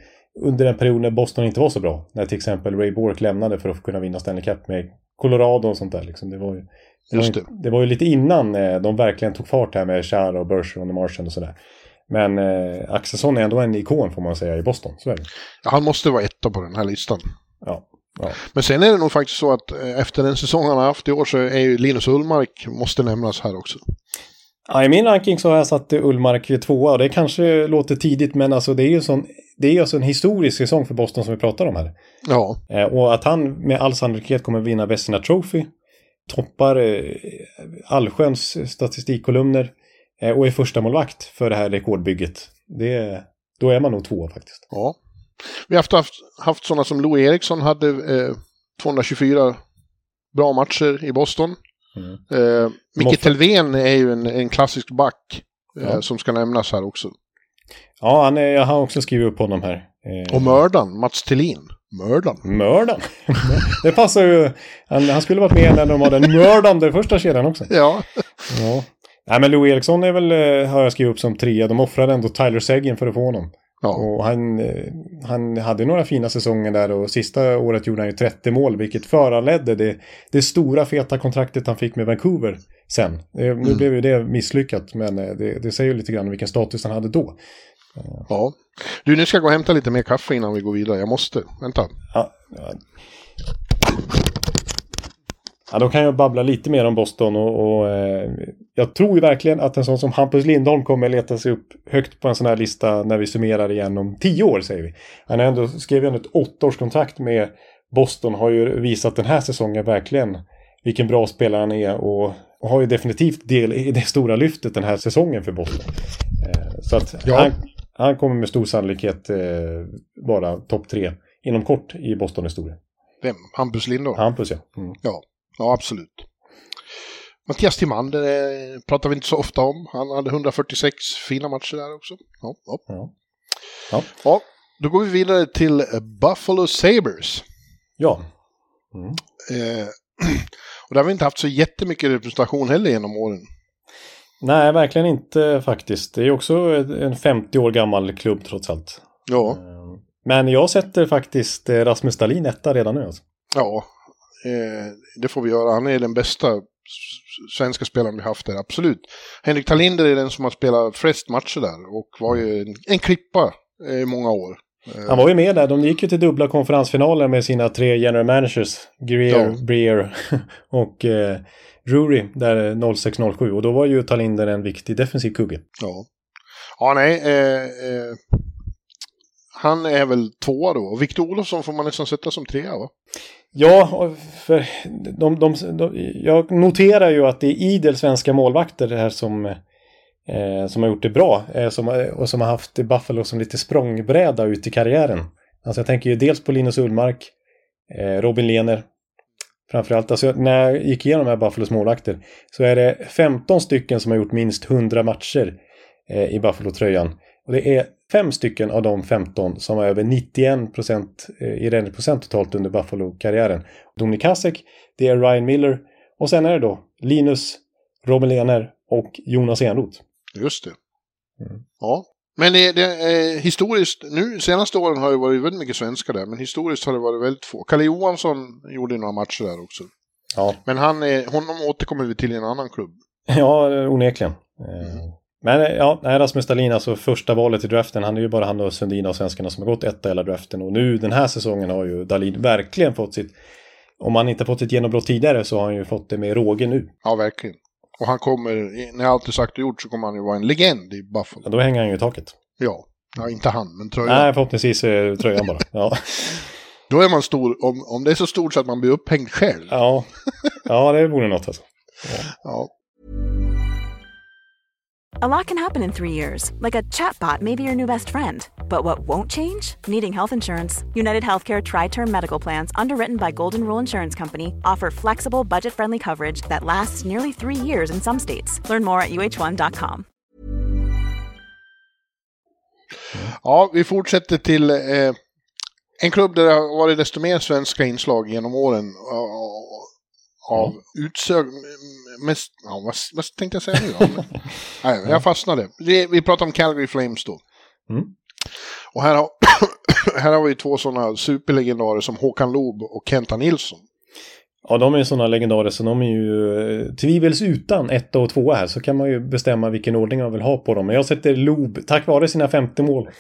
under en period när Boston inte var så bra. När till exempel Ray Bork lämnade för att kunna vinna Stanley Cup med Colorado och sånt där. Liksom. Det, var ju, det, var ju, det var ju lite innan eh, de verkligen tog fart här med Char och Bergeron och Marchand och sådär. Men eh, Axelsson är ändå en ikon får man säga i Boston. Så är det. Ja, han måste vara etta på den här listan. Ja. Ja. Men sen är det nog faktiskt så att eh, efter den säsong han har haft i år så är ju Linus Ullmark måste nämnas här också. Ja, I min ranking så har jag satt Ullmark tvåa och det kanske låter tidigt men alltså det är ju sån, det är ju alltså en historisk säsong för Boston som vi pratar om här. Ja, Eh, och att han med all sannolikhet kommer vinna Vesina Trophy, toppar eh, allsköns statistikkolumner och är första målvakt för det här rekordbygget. Det, då är man nog tvåa faktiskt. ja. Vi har haft, haft, haft sådana som Louis Eriksson hade eh, 224 bra matcher i Boston. Mm. Eh, Micke Måste- Telvén är ju en, en klassisk back eh, Ja. som ska nämnas här också. Ja, han är, jag har också skrivit upp honom här. Eh, Och mördaren, Mats Thelin. Mördaren. Mördaren. det passar ju. Han, han skulle varit med när de var den mördande första kedjan också. Ja, Ja. Nej, men Louis Eriksson är väl, eh, har jag skrivit upp som trea. De offrade ändå Tyler Seguin för att få honom. Ja. Och han, eh, han hade några fina säsonger där och sista året gjorde han ju 30 mål, vilket föranledde det, det stora feta kontraktet han fick med Vancouver sen. Eh, Nu Mm. blev ju det misslyckat, men eh, det, det säger ju lite grann vilken status han hade då. Ja. Du, nu ska jag gå och hämta lite mer kaffe innan vi går vidare. Jag måste. Vänta. Ja, ja. Ja, då kan jag babbla lite mer om Boston och, och eh, jag tror ju verkligen att en sån som Hampus Lindholm kommer leta sig upp högt på en sån här lista när vi summerar igen om tio år säger vi. Han har ändå, skrev ju ändå ett åttaårskontrakt med Boston, har ju visat den här säsongen verkligen vilken bra spelare han är och, och har ju definitivt del i det stora lyftet den här säsongen för Boston. Eh, så att Ja. han, han kommer med stor sannolikhet eh, vara topp tre inom kort i Boston-historien. Vem? Hampus Lindholm? Hampus ja. Mm. Ja, ja absolut. Mattias Timander eh, pratar vi inte så ofta om. Han hade 146 fina matcher där också. Ja, ja. Ja. Ja. ja, då går vi vidare till Buffalo Sabres. ja. Eh, och där har vi inte haft så jättemycket representation heller genom åren. Nej, verkligen inte faktiskt. Det är också en 50 år gammal klubb trots allt. Ja, Eh, Men jag sätter faktiskt eh, Rasmus Dahlin etta redan nu. Alltså. ja eh, det får vi göra. Han är den bästa svenska spelaren vi haft där, absolut. Henrik Talinder är den som har spelat flest matcher där och var ju en, en klippa eh, i många år. Han var ju med där. De gick ju till dubbla konferensfinaler med sina tre general managers. Greer, Ja. Breer och eh, Drury där 06-07. Och då var ju Talinder en viktig defensiv kugge. Ja. Ja, nej. Eh, eh, han är väl tvåa då. Och Victor Olofsson får man nästan sätta som trea, va? Ja, för de, de, de, jag noterar ju att det är idel svenska målvakter det här som, eh, som har gjort det bra. Eh, som, och som har haft Buffalo som lite språngbräda ut i karriären. Alltså jag tänker ju dels på Linus Ullmark, eh, Robin Lehner. Framförallt, alltså när jag gick igenom de här Buffalos målvakter så är det 15 stycken som har gjort minst 100 matcher eh, i Buffalo-tröjan. Och det är fem stycken av de 15 som har över 91 procent eh, i räddningsprocent totalt under Buffalo-karriären. Dominik Hasek, det är Ryan Miller och sen är det då Linus, Robin Lehner och Jonas Enroth. Just det. Ja. Men det, det, eh, historiskt, nu senaste åren har det varit väldigt mycket svenskar där, men historiskt har det varit väldigt få. Kalle Johansson gjorde några matcher där också. Ja, Men han är, honom återkommer vi till i en annan klubb. ja onekligen. Eh, Men eh, ja, nej, Rasmus Dahlin, alltså första valet i draften, han är ju bara han och Sundin av svenskarna som har gått etta hela draften. Och nu den här säsongen har ju Dahlin verkligen fått sitt, om han inte fått sitt genombrott tidigare så har han ju fått det med råge nu. Ja, verkligen. Och han kommer, när allt är sagt och gjort så kommer han ju vara en legend i Buffalo. Ja, då hänger han ju i taket. Ja. Ja, inte han, men tröjan. Nej, förhoppningsvis eh, tröjan bara. Ja. Då är man stor, om, om det är så stort så att man blir upphängd själv. Ja, ja det vore något alltså. Ja. A lot can happen in three years, like a chatbot may be your new best friend. But what won't change? Needing health insurance. United Healthcare Tri Term Medical Plans, underwritten by Golden Rule Insurance Company, offer flexible, budget friendly coverage that lasts nearly three years in some states. Learn more at uh1.com. Ja, vi fortsätter till eh, en klubb där det har varit desto mer svenska inslag genom åren. Av utsög... Mest, ja, vad, vad tänkte jag säga nu då? Nej, jag fastnade. Vi, vi pratar om Calgary Flames då. Mm. Och här har, här har vi två sådana superlegendarer som Håkan Loob och Kenta Nilsson. Ja, de är ju sådana legendarer så de är ju eh, tvivelsutan etta och tvåa här så kan man ju bestämma vilken ordning man vill ha på dem. Men jag sätter Loob, tack vare sina 50 mål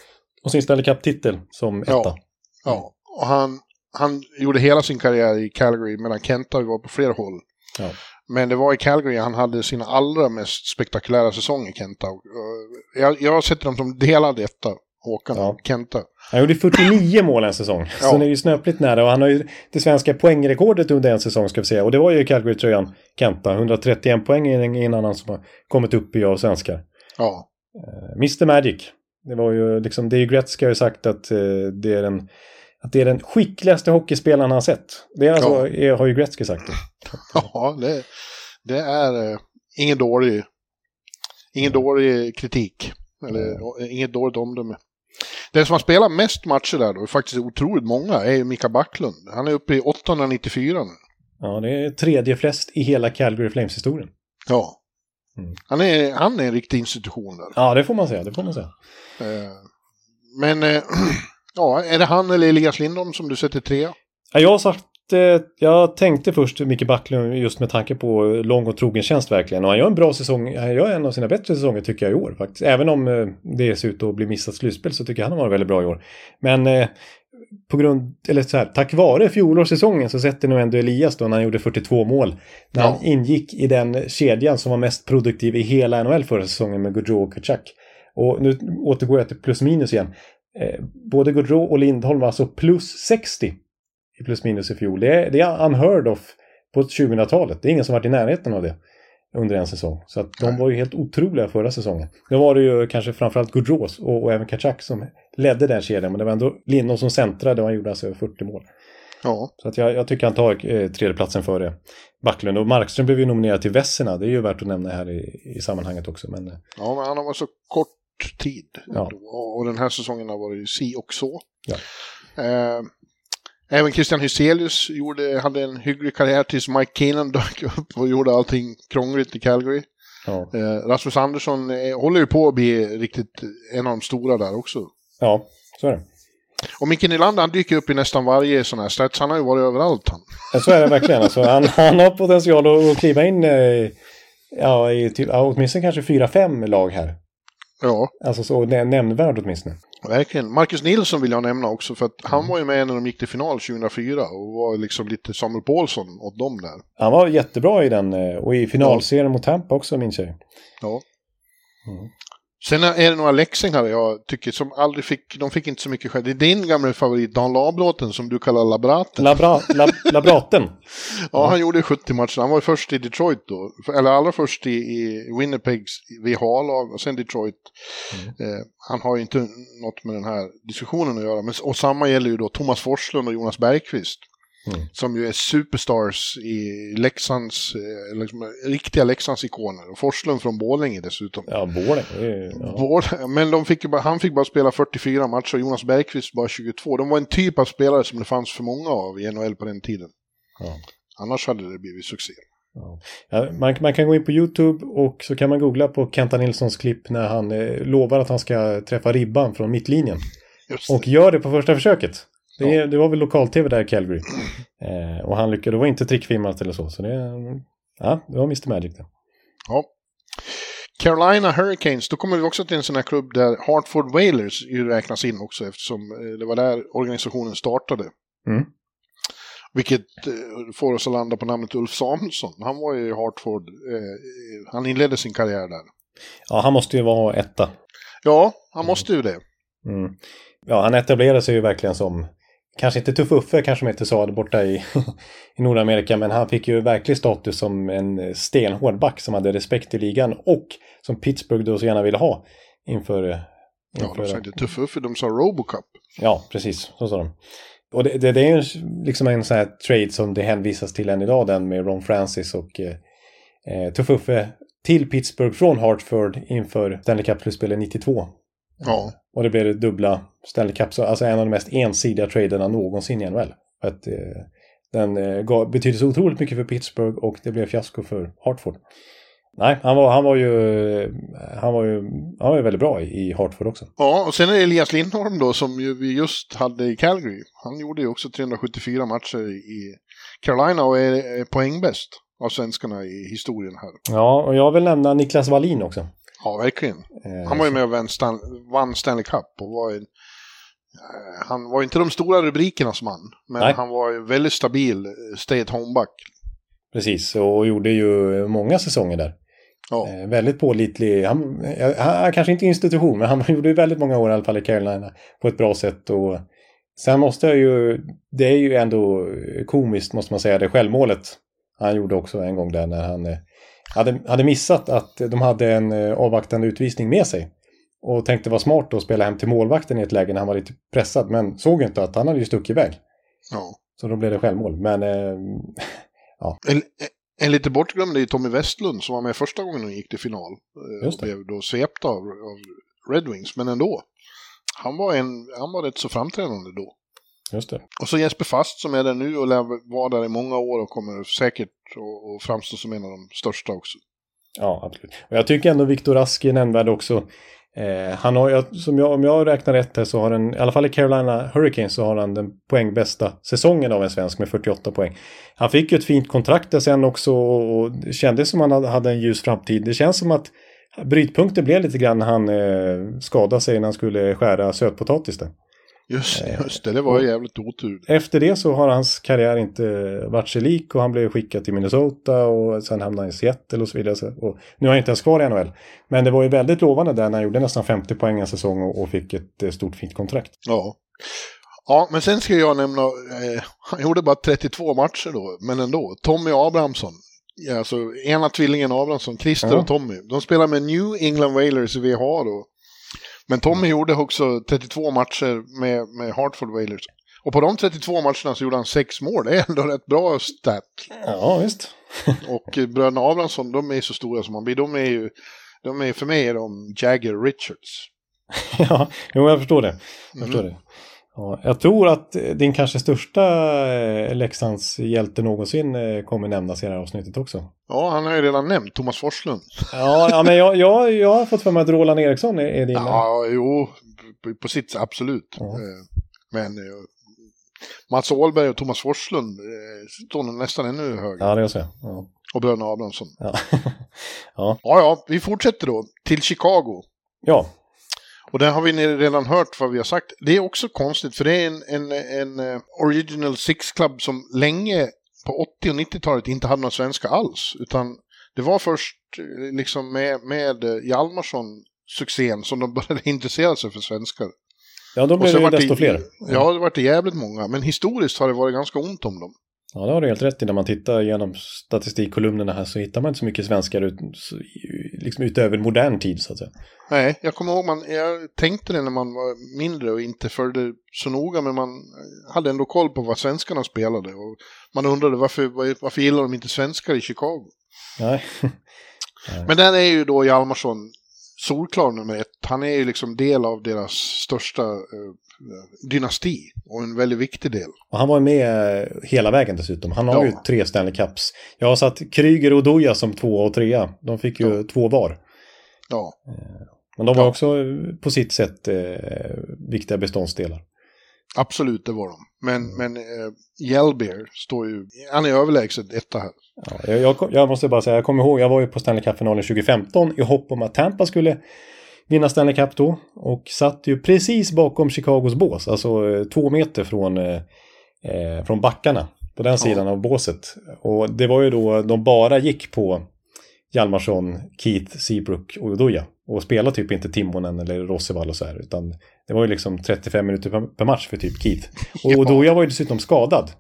och sin Stanley Cup-titel som etta. Ja. Ja, och han, han gjorde hela sin karriär i Calgary medan Kenta var på flera håll. Ja. Men det var i Calgary han hade sina allra mest spektakulära säsonger, Kenta. Och, eh, Jag, jag sätter dem som delad etta, Håkan Ja. Kenta. Han gjorde 49 mål en säsong. Ja. Så det är ju snöpligt nära. Och han har ju det svenska poängrekordet under en säsong ska vi säga. Och det var ju Calgary-tröjan, Kenta. 131 poäng är ingen annan som har kommit upp i av svenskar. Ja, Mr Magic. Det var ju liksom, det är ju Gretzky har ju sagt att, eh, det är den, att det är den skickligaste hockeyspelaren han har sett. Det är alltså, är, har ju Gretzky sagt. Det. ja det, det är eh, ingen dålig, ingen dålig kritik. Eller eh, inget dåligt omdöme. Den som har spelat mest matcher där då, faktiskt otroligt många, är ju Mika Backlund. Han är uppe i 894 nu. Ja, det är tredje flest i hela Calgary Flames-historien. Ja. Mm. Han, är, han är en riktig institution där. Ja, det får man säga. Det får man säga. Eh, Men, eh, ja, är det han eller Elias Lindholm som du sätter trea? Ja, jag har satt tänkte, jag tänkte först Micke Backlund just med tanke på lång och trogen tjänst verkligen. Och han gör en bra säsong, han gör en av sina bättre säsonger tycker jag i år faktiskt. Även om eh, det ser ut att bli missat slutspel så tycker jag han har varit väldigt bra i år. Men eh, på grund, eller så här, tack vare fjolårssäsongen så sätter nog ändå Elias då när han gjorde 42 mål. När Ja. han ingick i den kedjan som var mest produktiv i hela NHL förra säsongen med Gaudreau och Kachak. Och nu återgår jag till plus minus igen. Eh, både Gaudreau och Lindholm alltså plus 60 i plus minus i fjol. Det är, det är unheard of på 2000-talet. Det är ingen som varit i närheten av det under en säsong. Så att de var ju helt otroliga förra säsongen. Nu var det ju kanske framförallt Gaudreau och, och även Kachak som ledde den kedjan. Men det var ändå Lindholm som centrade och han gjorde alltså över 40 mål. Ja, Så att jag, jag tycker han tar eh, tredjeplatsen före Backlund. Och Markström blev ju nominerad till Vesserna. Det är ju värt att nämna här i, i sammanhanget också. Men eh, ja men han har varit så kort tid. Ja. Och, den här säsongen har varit si och så. Ja. Eh, även Christian Hyselius gjorde, hade en hygglig karriär tills Mike Keenan dök upp och gjorde allting krångligt i Calgary. ja, Eh, Rasmus Andersson eh, håller ju på att bli riktigt en av de stora där också. ja, så är det. Och Micke Nylander han dyker upp i nästan varje sån här stats. Han har ju varit överallt han. Ja, så är det verkligen. Alltså, han, han har potential att, kliva in eh, ja, i typ, åtminstone kanske fyra, fem lag här. Ja, Alltså så nä- nämnvärd åtminstone. verkligen. Marcus Nilsson vill jag nämna också för att han var ju med när de gick till final 2004 och var liksom lite Samuel Paulsson åt dem där. Han var jättebra i den eh, och i finalserien mot Tampa också minns jag. Ja. Mm. Sen är det några läxingar jag tycker som aldrig fick, de fick inte så mycket skäl. Det är din gamla favorit Dan Labråten som du kallar Labraten. Labra, lab, labraten. Ja, han gjorde 70 matcher. Han var först i Detroit då. Eller allra först i, i Winnipegs VH-lag och sen Detroit. Eh, han har ju inte något med den här diskussionen att göra. Men, och samma gäller ju då Thomas Forslund och Jonas Bergqvist. Mm. Som ju är superstars i Leksands, eh, liksom, riktiga Leksands-ikoner. Och Forslund från Borlänge dessutom. Ja, Borlänge. Ja. Men de fick bara, han fick bara spela 44 matcher och Jonas Bergqvist bara 22. De var en typ av spelare som det fanns för många av i NHL på den tiden. Ja. Annars hade det blivit succé. Ja, man, man kan gå in på YouTube och så kan man googla på Kenta Nilssons klipp när han eh, lovar att han ska träffa ribban från mittlinjen. Och gör det på första försöket. Det, är- det var väl lokal-tv där i Calgary. Eh, och han lyckades, det var inte trickfilmat eller så. Så det, ja, det var Mr Magic det. Ja. Carolina Hurricanes, då kommer vi också till en sån här klubb där Hartford Whalers ju räknas in också eftersom eh, det var där organisationen startade. Mm. Vilket eh, får oss att landa på namnet Ulf Samuelsson. Han var ju i Hartford, eh, han inledde sin karriär där. Ja, han måste ju vara etta. Ja, han måste ju det. Mm. Ja, han etablerade sig ju verkligen som, kanske inte Tuffuffe kanske man inte sa det borta i, i Nordamerika, men han fick ju verklig status som en stenhård back som hade respekt i ligan och som Pittsburgh då så gärna ville ha inför... Ja, inför de sa inte Tuffuffe, de sa Robocup. Ja, precis. Så sa de. Och det, det, det är ju liksom en sån här trade som det hänvisas till än idag, den med Ron Francis och eh, eh, Tuffuffe till Pittsburgh från Hartford inför Stanley Cup-slutspelet 92. Ja, Och det blev det dubbla Stanley Cup, så alltså en av de mest ensidiga traderna någonsin i NHL. För att eh, den eh, gav, betydde så otroligt mycket för Pittsburgh och det blev fiasko för Hartford. Nej, han var, han var ju, han var ju, han var ju väldigt bra i, Hartford också. Ja, och sen är det Elias Lindholm då som ju vi just hade i Calgary. Han gjorde ju också 374 matcher i Carolina och är poängbäst av svenskarna i historien här. Ja, och jag vill nämna Niklas Wallin också. Ja, verkligen. Eh, Han var ju med och vann, Stan vann Stanley Cup och var en, eh, han var inte de stora rubrikernas man, men Nej. han var ju väldigt stabil eh, stay at home-back. Precis, och gjorde ju många säsonger där. Ja. Eh, väldigt pålitlig. Han, eh, han, kanske inte institution, men han gjorde ju väldigt många år i alla fall i Carolina på ett bra sätt. Och sen måste jag ju, det är ju ändå komiskt måste man säga, det självmålet han gjorde också en gång där när han eh, hade, hade missat att de hade en eh, avvaktande utvisning med sig. Och tänkte vara smart att spela hem till målvakten i ett läge när han var lite pressad, men såg inte att han hade ju stuckit iväg. ja. Så då blev det självmål. Men eh, En, en lite bortglömd är Tommy Westlund som var med första gången de gick till final. eh, Just Och det. blev då svept av, av Red Wings, men ändå. Han var, en, han var rätt så framträdande då. Just det. Och så Jesper Fast som är där nu och lär vara där i många år och kommer säkert att- framstå som en av de största också. Ja, absolut. Och jag tycker ändå Viktor Rask är nämnvärd också. Eh, han har, som jag, om jag räknar rätt här så har den, i alla fall i Carolina Hurricanes så har han den poängbästa säsongen av en svensk med 48 poäng. Han fick ju ett fint kontrakt där sen också och det kändes som han hade en ljus framtid. Det känns som att brytpunkten blev lite grann när han eh, skadade sig när han skulle skära sötpotatis där. Just, just det, det var jävligt otur. Efter det så har hans karriär inte varit sig lik och han blev skickad till Minnesota och sen hamnade han i Seattle och så vidare. Och nu är han inte ens kvar i NHL. Men det var ju väldigt lovande där när han gjorde nästan 50 poäng en säsong och, fick ett eh, stort fint kontrakt. Ja. Ja, men sen ska jag nämna, eh, han gjorde bara 32 matcher då, men ändå. Tommy Abrahamsson, alltså ena tvillingen Abrahamsson, Christer Ja. och Tommy. De spelar med New England Whalers i VH då. Men Tommy gjorde också 32 matcher med, med Hartford Whalers. Och på de 32 matcherna så gjorde han sex mål. Det är ändå rätt bra stat. Ja, visst. Och eh, bröderna Abrahamsson, de är så stora som man blir. De är ju, de är, för mig är de Jagger Richards. ja, jo, jag förstår det. Jag Mm. förstår det. Ja, jag tror att eh, din kanske största eh, Leksands hjälte någonsin eh, kommer nämnas i det här avsnittet också. Ja, han har ju redan nämnt Thomas Forslund. Ja, ja men jag, jag, jag har fått för mig att Roland Eriksson är, är din. Ja, jo, på, sitt sätt, absolut. Ja. Men Mats Åhlberg och Thomas Forslund står nog nästan ännu högre. Ja, det är så. Ja. Och bröderna Abrahamsson. Ja. ja. Ja, ja, vi fortsätter då till Chicago. ja, Och där har vi redan hört vad vi har sagt. Det är också konstigt för det är en, en, en eh, Original Six Club som länge på 80 och 90-talet inte hade några svenska alls. Utan det var först eh, liksom med, med eh, Hjalmarsson-succén som de började intressera sig för svenskar. ja då sen det desto fler. Ja, det vart det jävligt många. Men historiskt har det varit ganska ont om dem. Ja, det har du helt rätt i. När man tittar genom statistikkolumnerna här så hittar man inte så mycket svenskar ut, liksom utöver modern tid så att säga. Nej, jag kommer ihåg, man, jag tänkte det när man var mindre och inte följde så noga, men man hade ändå koll på vad svenskarna spelade. Och man undrade varför, varför gillar de inte svenskar i Chicago? Nej. Men där är ju då Hjalmarsson solklar nummer ett. Han är ju liksom del av deras största eh, dynasti och en väldigt viktig del. Och han var med hela vägen dessutom. Han har Ja. ju tre Stanley Cups. Jag har satt Kryger och Doja som tvåa och trea. De fick ju Ja. två var. Ja, Men de var Ja. också eh, på sitt sätt eh, viktiga beståndsdelar. absolut det var de. Men, men eh, Hjelbeer står ju, han är överlägset etta här. Ja, jag, jag, jag måste bara säga, jag kommer ihåg, jag var ju på Stanley Cup-finalen 2015 i hopp om att Tampa skulle vinna Stanley Cup då. Och satt ju precis bakom Chicagos bås, alltså eh, två meter från, eh, eh, från backarna. På den sidan av båset. Och det var ju då de bara gick på Hjalmarsson, Keith, Seabrook och Udoja. Och spelade typ inte Timonen eller Rossevall och så här. Utan det var ju liksom 35 minuter per, match för typ Keith. Och Ja. Udoja var ju dessutom skadad.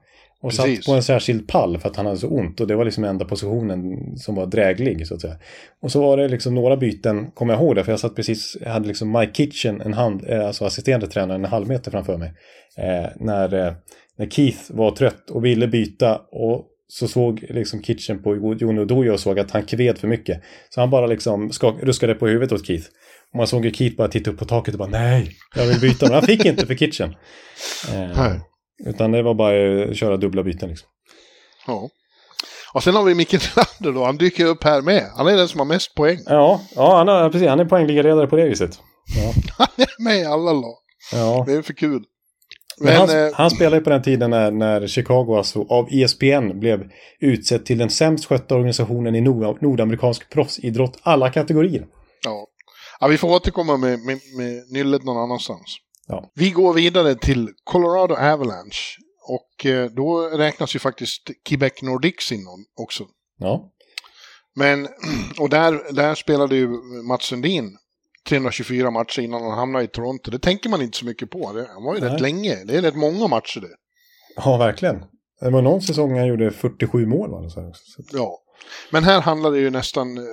Och Precis. satt på en särskild pall för att han hade så ont. Och det var liksom enda positionen som var dräglig så att säga. Och så var det liksom några byten, kommer jag ihåg det, för jag satt precis, jag hade liksom Mike Kitchen, en hand, eh, alltså assisterande tränare, en halv meter framför mig. Eh, när, eh, när Keith var trött och ville byta och så såg liksom Kitchen på Jon Odoja och såg att han kved för mycket. Så han bara liksom skak, ruskade på huvudet åt Keith. Och man såg ju Keith bara titta upp på taket och bara nej, jag vill byta. Men han fick inte för Kitchen. Eh. Utan det var bara att köra dubbla byten liksom. Ja. Och sen har vi Micke Nylander då, han dyker upp här med. Han är den som har mest poäng. Ja, ja han, har, precis, han är poängligaledare på det viset. Ja, Han är med i alla lag. ja. Det är för kul. Men han, eh, han spelade ju på den tiden när, när Chicago alltså av ESPN blev utsedd till den sämst skötta organisationen i nord, nordamerikansk proffsidrott alla kategorier. ja. ja, vi får återkomma med, med, med nyllet någon annanstans. Ja. Vi går vidare till Colorado Avalanche. Och eh, då räknas ju faktiskt Quebec Nordics in också. Ja, Men, och där, där spelade ju Mats Sundin 324 matcher innan han hamnade i Toronto. Det tänker man inte så mycket på. Det, han var ju Nej. rätt länge. Det är rätt många matcher det. ja verkligen. Det var någon säsong han gjorde 47 mål. va, så Ja. Men här handlar det ju nästan eh,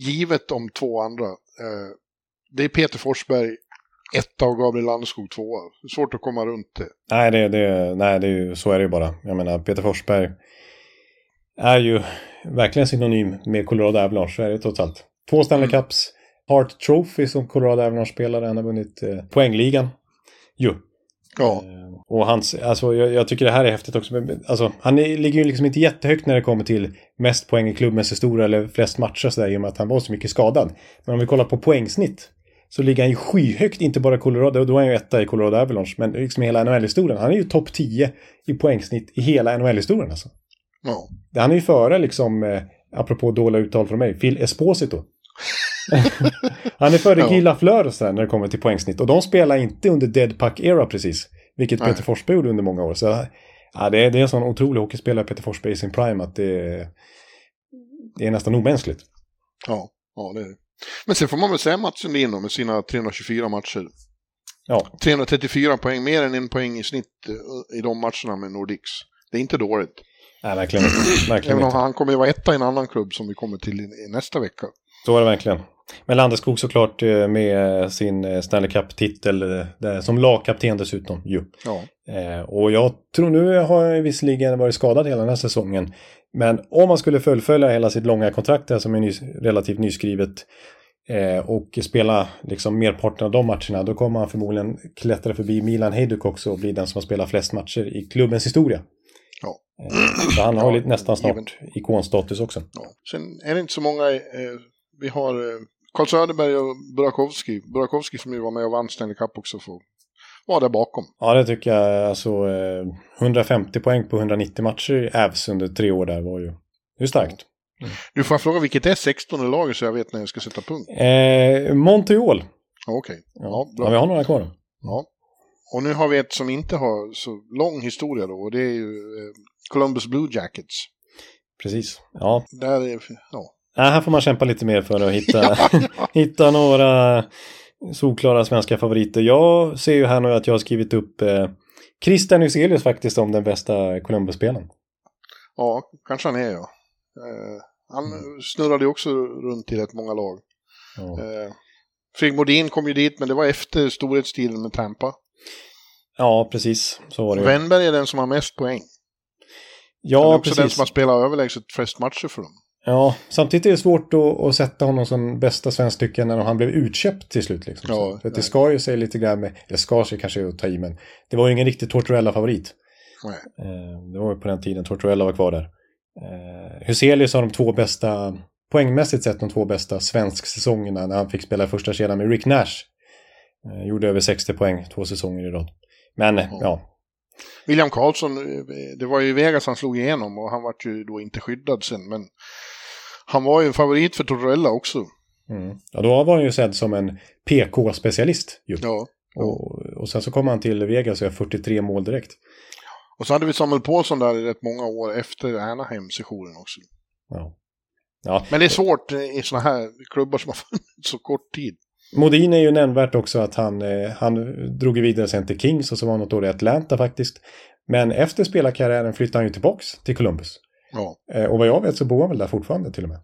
givet om två andra. Eh, det är Peter Forsberg, etta och Gabriel Landeskog tvåa. Svårt att komma runt det. Nej, det, det, nej det är ju, så är det ju bara. Jag menar, Peter Forsberg är ju verkligen synonym med Colorado Avalanche, så är det trots allt. Två Stanley Mm. Cups, Hart Trophy som Colorado Avalanche spelare, han har vunnit eh, poängligan. Jo. Ja, Eh, Och hans, alltså jag, jag tycker det här är häftigt också. Alltså, han är, ligger ju liksom inte jättehögt när det kommer till mest poäng i klubbens historia eller flest matcher sådär i och med att han var så mycket skadad. Men om vi kollar på poängsnitt så ligger han ju skyhögt, inte bara Colorado, då är han ju etta i Colorado Avalanche, men liksom i hela NHL-historien. Han är ju topp 10 i poängsnitt i hela NHL-historien alltså. Ja. Han är ju före liksom, eh, apropå dåliga uttal från mig, Phil Esposito. han är före Ja. Guy Lafleur när det kommer till poängsnitt. Och de spelar inte under Dead Puck Era precis. Vilket Nej. Peter Forsberg gjorde under många år. Så ja, det, är, det är en sån otrolig hockeyspelare, Peter Forsberg i sin prime, att det, är- det är nästan omänskligt. Ja, ja det är det. Men sen får man väl säga Mats Sundin med sina 324 matcher. Ja, 334 poäng, mer än en poäng i snitt eh, i de matcherna med Nordics. Det är inte dåligt. nej, verkligen inte. Verkligen Även om han kommer ju vara etta i en annan klubb som vi kommer till i, nästa vecka. Så är det verkligen. Men Landeskog såklart eh, med sin eh, Stanley Cup-titel som lagkapten dessutom ju. Ja, och jag tror nu har jag visserligen varit skadad hela den här säsongen. Men om man skulle fullfölja hela sitt långa kontrakt där som är ny, relativt nyskrivet eh, och spela liksom merparten av de matcherna, då kommer han förmodligen klättra förbi Milan Hejduk också och bli den som har spelat flest matcher i klubbens historia. Ja. Eh, så han har Ja, lite, nästan snart given. ikonstatus också. ja. Sen är det inte så många. Eh, vi har eh, Karl Söderberg och Burakovsky. Burakovsky som ju var med och vann Stanley Cup också får vara där bakom. Ja, det tycker jag. Alltså, eh, 150 poäng på 190 matcher i Avs under tre år där var ju, det är starkt. Du får jag fråga vilket är 16 lager så jag vet när jag ska sätta punkt. Eh, Montreal. Ja, Okej. Ja, Ja, bra. ja, vi har några kvar. Ja. Och nu har vi ett som inte har så lång historia då och det är ju eh, Columbus Blue Jackets. Precis. Ja, Där är, ja. Nej, här får man kämpa lite mer för att hitta, hitta några solklara svenska favoriter. Jag ser ju här nu att jag har skrivit upp eh, Christian Hyselius faktiskt som den bästa Columbus-spelaren. ja, kanske han är ja. Eh, han snurrade ju också runt i rätt många lag. Ja. Eh, Fredrik Modin kom ju dit men det var efter storhetstiden med Tampa. ja, precis. Så var det. Wennberg är den som har mest poäng. han är Ja, också den precis. som har spelat överlägset flest matcher för dem. Ja, samtidigt är det svårt att, att sätta honom som bästa svensk tycker jag när han blev utköpt till slut. Liksom. Ja, för det nej. ska ju sig lite grann med, eller ska sig kanske att ta i, men det var ju ingen riktig Tortorella-favorit. Eh, det var ju på den tiden Tortorella var kvar där. Eh, Huselius har de två bästa, poängmässigt sett de två bästa svensk-säsongerna när han fick spela första kedjan med Rick Nash. Eh, gjorde över 60 poäng två säsonger i rad. Men ja, William Karlsson, eh, det var ju Vegas han slog igenom och han var ju då inte skyddad sen men han var ju en favorit för Tortorella också. mm. ja då var han ju sedd som en PK-specialist. ju. Ja. Och, och sen så kom han till Vegas och gör 43 mål direkt. Och så hade vi Samuel Paulsson där i rätt många år efter Anaheim-sessionen också. Ja. Ja, Men det är svårt i sådana här klubbar som har funnits så kort tid. Modin är ju nämnvärt också att han, eh, han drog vidare sen till Kings och så var han något år i Atlanta faktiskt. Men efter spelarkarriären flyttade han ju tillbaks till Columbus. Ja, Eh, och vad jag vet så bor han väl där fortfarande till och med.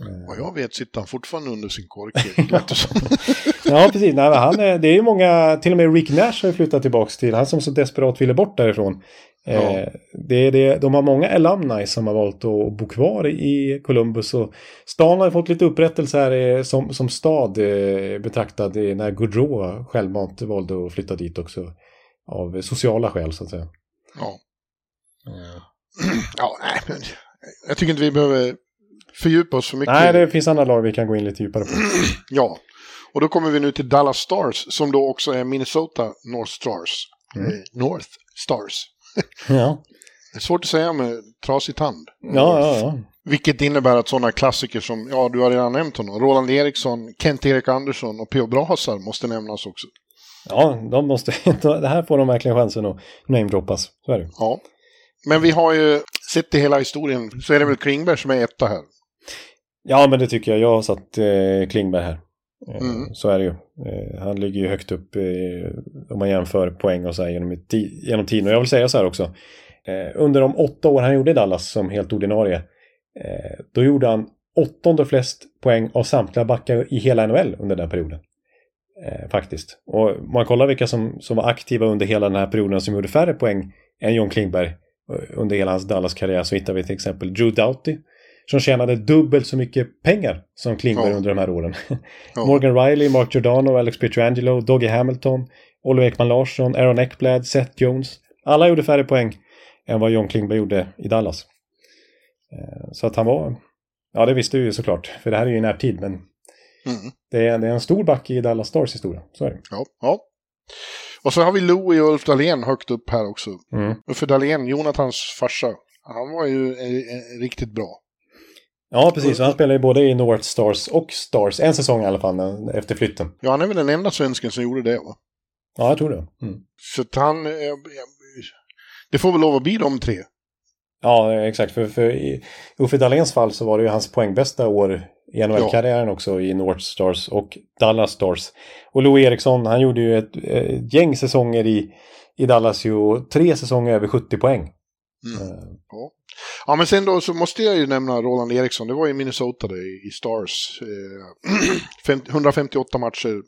Eh, vad jag vet sitter han fortfarande under sin kork. Ja, precis. Nej, han, det är ju många, till och med Rick Nash har ju flyttat tillbaks till, han som så desperat ville bort därifrån. Ja. Eh, det är det, de har många alumni som har valt att bo kvar i Columbus. Och stan har fått lite upprättelse här eh, som, som stad eh, betraktad eh, när Gaudreau självmant valde att flytta dit också. Av sociala skäl så att säga. Ja. ja, nej, men jag tycker inte vi behöver fördjupa oss för mycket. Nej, det finns andra lag vi kan gå in lite djupare på. Ja, och då kommer vi nu till Dallas Stars som då också är Minnesota North Stars. Mm. Eh, North Stars. Ja, Det är svårt att säga med trasig tand. ja, ja. ja. Vilket innebär att sådana klassiker som, ja du har redan nämnt honom, Roland Eriksson, Kent-Erik Andersson och P.O. Brahasar måste nämnas också. Ja, de måste, det här får de verkligen chansen att namedroppas. Så är det. Ja. Men vi har ju sett i hela historien så är det väl Klingberg som är etta här. Ja, men det tycker jag. Jag har satt eh, Klingberg här. Eh, Mm. Så är det ju. Eh, han ligger ju högt upp om man jämför poäng och så här genom, genom tiden. Och jag vill säga så här också. Eh, under de åtta år han gjorde i Dallas som helt ordinarie. Då gjorde han åttonde flest poäng av samtliga backar i hela NHL under den här perioden. Faktiskt. Och om man kollar vilka som, som var aktiva under hela den här perioden som gjorde färre poäng än John Klingberg under hela hans Dallas-karriär så hittar vi till exempel Drew Doughty som tjänade dubbelt så mycket pengar som Klingberg Ja. under de här åren. Ja. Morgan Riley, Mark Giordano, Alex Pietrangelo, Doggy Hamilton, Oliver Ekman Larsson, Aaron Ekblad, Seth Jones. Alla gjorde färre poäng än vad John Klingberg gjorde i Dallas. Eh, Så att han var... Ja, det visste vi ju såklart, för det här är ju i närtid, men Mm. Det, är, det är en stor back i Dallas Stars historia. Så är det. Ja, ja. Och så har vi Louie och Ulf Dahlén högt upp här också. Mm. Uffe Dahlén, Jonathans farsa, han var ju eh, eh, riktigt bra. Ja, precis. Han spelar ju både i North Stars och Stars. En säsong i alla fall efter flytten. Ja, han är väl den enda svensken som gjorde det va? Ja, jag tror det. Mm. Så att han... eh, eh, Det får väl lov att bli de tre. Ja, exakt. För, för i Uffe Dahléns fall så var det ju hans poängbästa år i NHL-karriären också i North Stars och Dallas Stars. Och Lou Eriksson, han gjorde ju ett, ett gäng säsonger i, i Dallas ju tre säsonger över 70 poäng. Mm. Eh, Ja. Ja, men sen då så måste jag ju nämna Roland Eriksson. Det var i Minnesota det, i Stars. Eh, 50 158 matcher,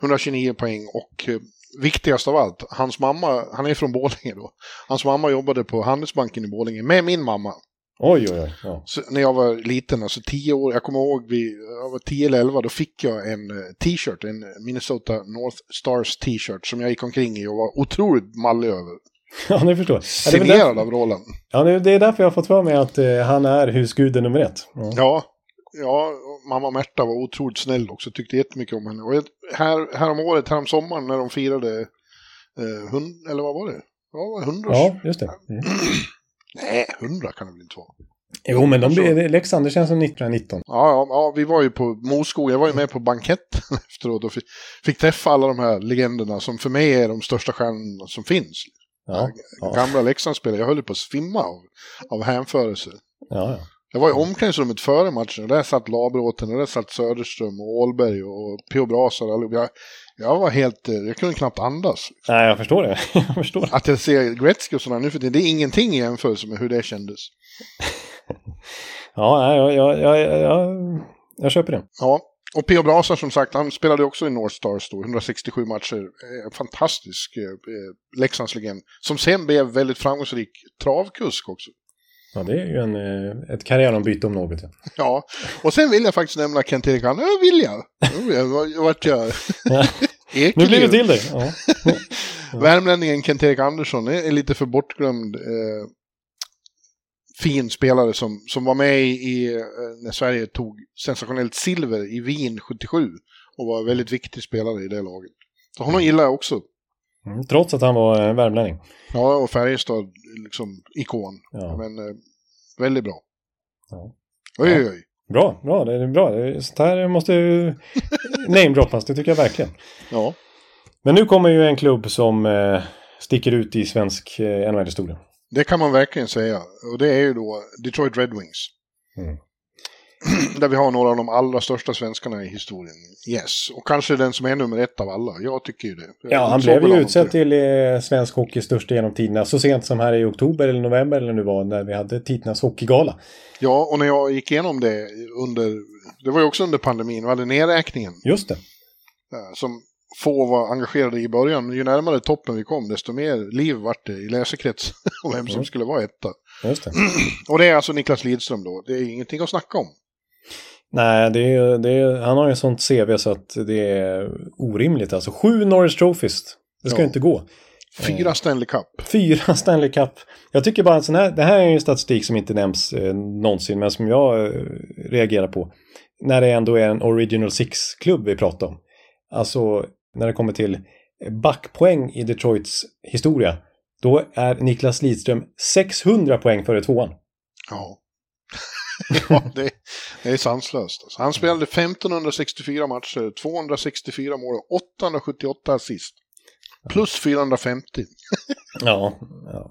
129 poäng och eh, viktigast av allt, hans mamma, han är från Borlänge då. Hans mamma jobbade på Handelsbanken i Borlänge med min mamma. Oj, oj, oj. Ja. När jag var liten, alltså 10 år, jag kommer ihåg, vi, jag var 10 eller 11, då fick jag en eh, t-shirt, en Minnesota North Stars t-shirt som jag gick omkring i och var otroligt mallig över. ja, ni förstår. Det, Signerad av Roland. ja, det det är därför jag har fått för mig att eh, han är husguden nummer ett. Ja. Ja, ja, mamma Märta var otroligt snäll också, tyckte jättemycket om henne. Och ett- här, här om året, här om sommaren när de firade, eh, hund, eller vad var det? Ja, det hundra? ja, just det. Mm. Nej, hundra kan det väl inte vara. Jo, men de blir, Leksand, det känns som 1919. Ja, ja, ja, vi var ju på Moskog, jag var ju med på banketten efteråt och fick, fick träffa alla de här legenderna som för mig är de största stjärnorna som finns. Ja, ja, Gamla Leksandsspelare, jag höll på att svimma av, av hänförelse. ja, ja. Jag var i omklädningsrummet före matchen och där satt Labråten och där satt Söderström och Ålberg och P.O. Brasar. Jag, jag var helt, eh, jag kunde knappt andas. Nej, jag förstår det. jag förstår. Att jag ser Gretzky och sådana nu för tiden, det är ingenting i jämförelse med hur det kändes. Ja, jag, jag, jag, jag, jag köper det. Ja, och P.O. Brasar som sagt, han spelade också i North Stars då, 167 matcher. Eh, fantastisk eh, eh, Leksandslegend. Som sen blev väldigt framgångsrik travkusk också. Ja, det är ju en, eh, ett karriärombyte om något. Ja. Ja, och sen vill jag faktiskt nämna Kent-Erik. Ja, vill jag. Jag var- vart jag... Nu blir det till dig. Ja. Värmlänningen Kent-Erik Andersson är, är lite för bortglömd. Eh, fin spelare som, som var med i, eh, när Sverige tog sensationellt silver i Wien 77 och var en väldigt viktig spelare i det laget. Så honom gillar jag också. Mm, trots att han var eh, värmlänning. Ja, och Färjestad liksom ikon. Ja. Men eh, väldigt bra. Ja. Oj, oj, oj. Bra, bra, det är bra. Sånt här måste ju namedroppas, det tycker jag verkligen. Ja. Men nu kommer ju en klubb som eh, sticker ut i svensk eh, NHL-historia. Det kan man verkligen säga. Och det är ju då Detroit Red Wings. Mm. Där vi har några av de allra största svenskarna i historien. Yes. Och kanske den som är nummer ett av alla. Jag tycker ju det. Ja, han blev ju utsedd till eh, svensk hockeys största genom tiderna så sent som här i oktober eller november eller nu var när vi hade tidernas hockeygala. Ja, och när jag gick igenom det under... Det var ju också under pandemin. Vi hade nedräkningen. Just det. Som få var engagerade i början. Ju närmare toppen vi kom, desto mer liv vart det i läsekrets. om vem som Mm. skulle vara etta. Just det. Och det är alltså Niklas Lidström då. Det är ingenting att snacka om. Nej, det är, det är, han har ju sånt CV så att det är orimligt. Alltså sju Norris Trophies. Det ska Ja. inte gå. Fyra Stanley Cup. Fyra Stanley Cup. Jag tycker bara sån här, det här är ju statistik som inte nämns eh, någonsin, men som jag eh, reagerar på. När det ändå är en Original Six-klubb vi pratar om. Alltså, när det kommer till backpoäng i Detroits historia, då är Niklas Lidström 600 poäng före tvåan. Ja. ja, det, det är sanslöst. Alltså. Han spelade 1564 matcher, 264 mål och 878 assist. Plus 450. Ja,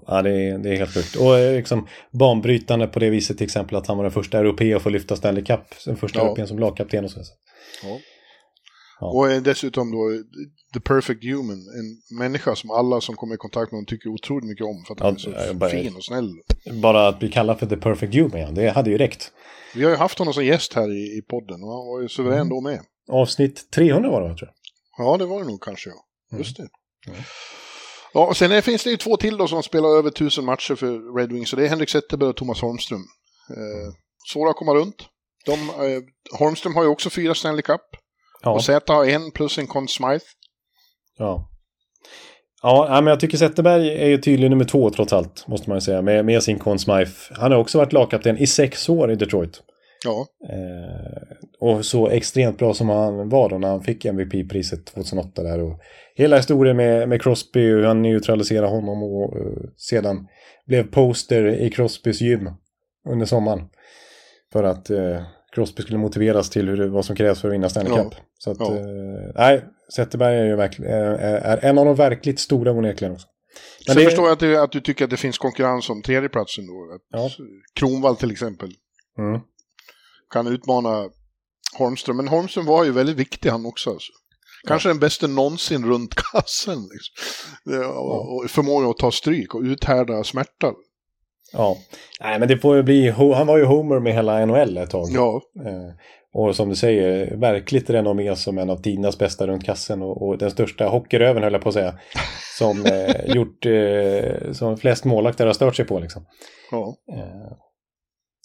ja det, är, det är helt sjukt. Och eh, liksom banbrytande på det viset till exempel att han var den första europé att få lyfta Stanley Cup. Den första Ja. europén som lagkapten och så. Ja. Ja. Och dessutom då The Perfect Human, en människa som alla som kommer i kontakt med honom tycker otroligt mycket om för att han Ja, är så bara- fin och snäll. Bara att bli kallad för The Perfect Human, det hade ju räckt. Vi har ju haft honom som gäst här i, i podden och han var ju suverän Mm. då med. Avsnitt 300 var det, tror jag. Ja, det var det nog kanske, ja. Just det. Ja, och sen är, finns det ju två till då som spelar över tusen matcher för Red Wings. Och det är Henrik Zetterberg och Thomas Holmström. Eh, svåra att komma runt. De, eh, Holmström har ju också fyra Stanley Cup. Ja, Och Z har en plus en Conn Smythe. ja. Ja, men jag tycker Zetterberg är ju tydlig nummer två trots allt, måste man ju säga, med, med sin Conn Smythe. Han har också varit lagkapten i sex år i Detroit. Ja. Eh, och så extremt bra som han var då när han fick MVP-priset 2008 där. Och hela historien med, med Crosby, hur han neutraliserade honom och uh, sedan blev poster i Crosbys gym under sommaren. För att uh, Crosby skulle motiveras till hur det, vad som krävs för att vinna Stanley Ja. Cup. Så att, Ja. uh, nej, Zetterberg är ju verkligen, är, en av de verkligt stora onekligen också. Men Sen det- förstår jag att du, att du tycker att det finns konkurrens om tredjeplatsen då. Ja. Kronwall till exempel Mm. kan utmana Holmström. Men Holmström var ju väldigt viktig han också. Alltså. Kanske den bästa någonsin runt kassen. Liksom. Det- Och, och förmåga att ta stryk och uthärda smärta. Ja, nej men det får ju bli, han var ju Homer med hela NHL ett tag. Ja, Eh, och som du säger, verkligt renommé som en av tidernas bästa runt kassen och, och den största hockeyröven höll jag på att säga. Som eh, gjort, eh, som flest målvakter har stört sig på liksom. ja. Eh,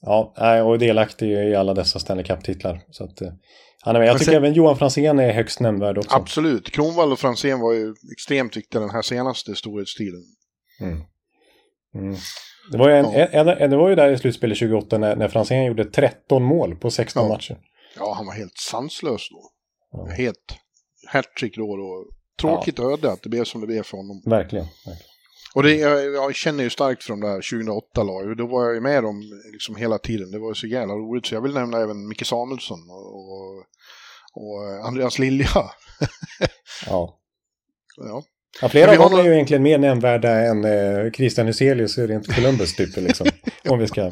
ja, och delaktig i alla dessa Stanley Cup-titlar. Så att, eh, han är med. Jag tycker sen- även Johan Franzén är högst nämnvärd också. absolut. Kronwall och Franzén var ju extremt viktiga den här senaste storhetstiden. Mm. Mm. Det var ju, en, Ja. en, en, det var ju där i slutspelet 28 när, när Franzén gjorde 13 mål på 16 Ja. matcher. Ja, han var helt sanslös då. Ja. Helt hattrick då. då. Tråkigt öde att det blev som det blev för honom. Verkligen. verkligen. Och det, jag, jag känner ju starkt för de där 2008-lagen. Då var jag ju med dem liksom hela tiden. Det var så jävla roligt. Så jag vill nämna även Micke Samuelsson och, och, och Andreas Lilja. Ja. Ja. Ja, flera av dem är ju egentligen mer nämnvärda än eh, Christian Hyselius och rent Columbus typ. Liksom. Om vi ska...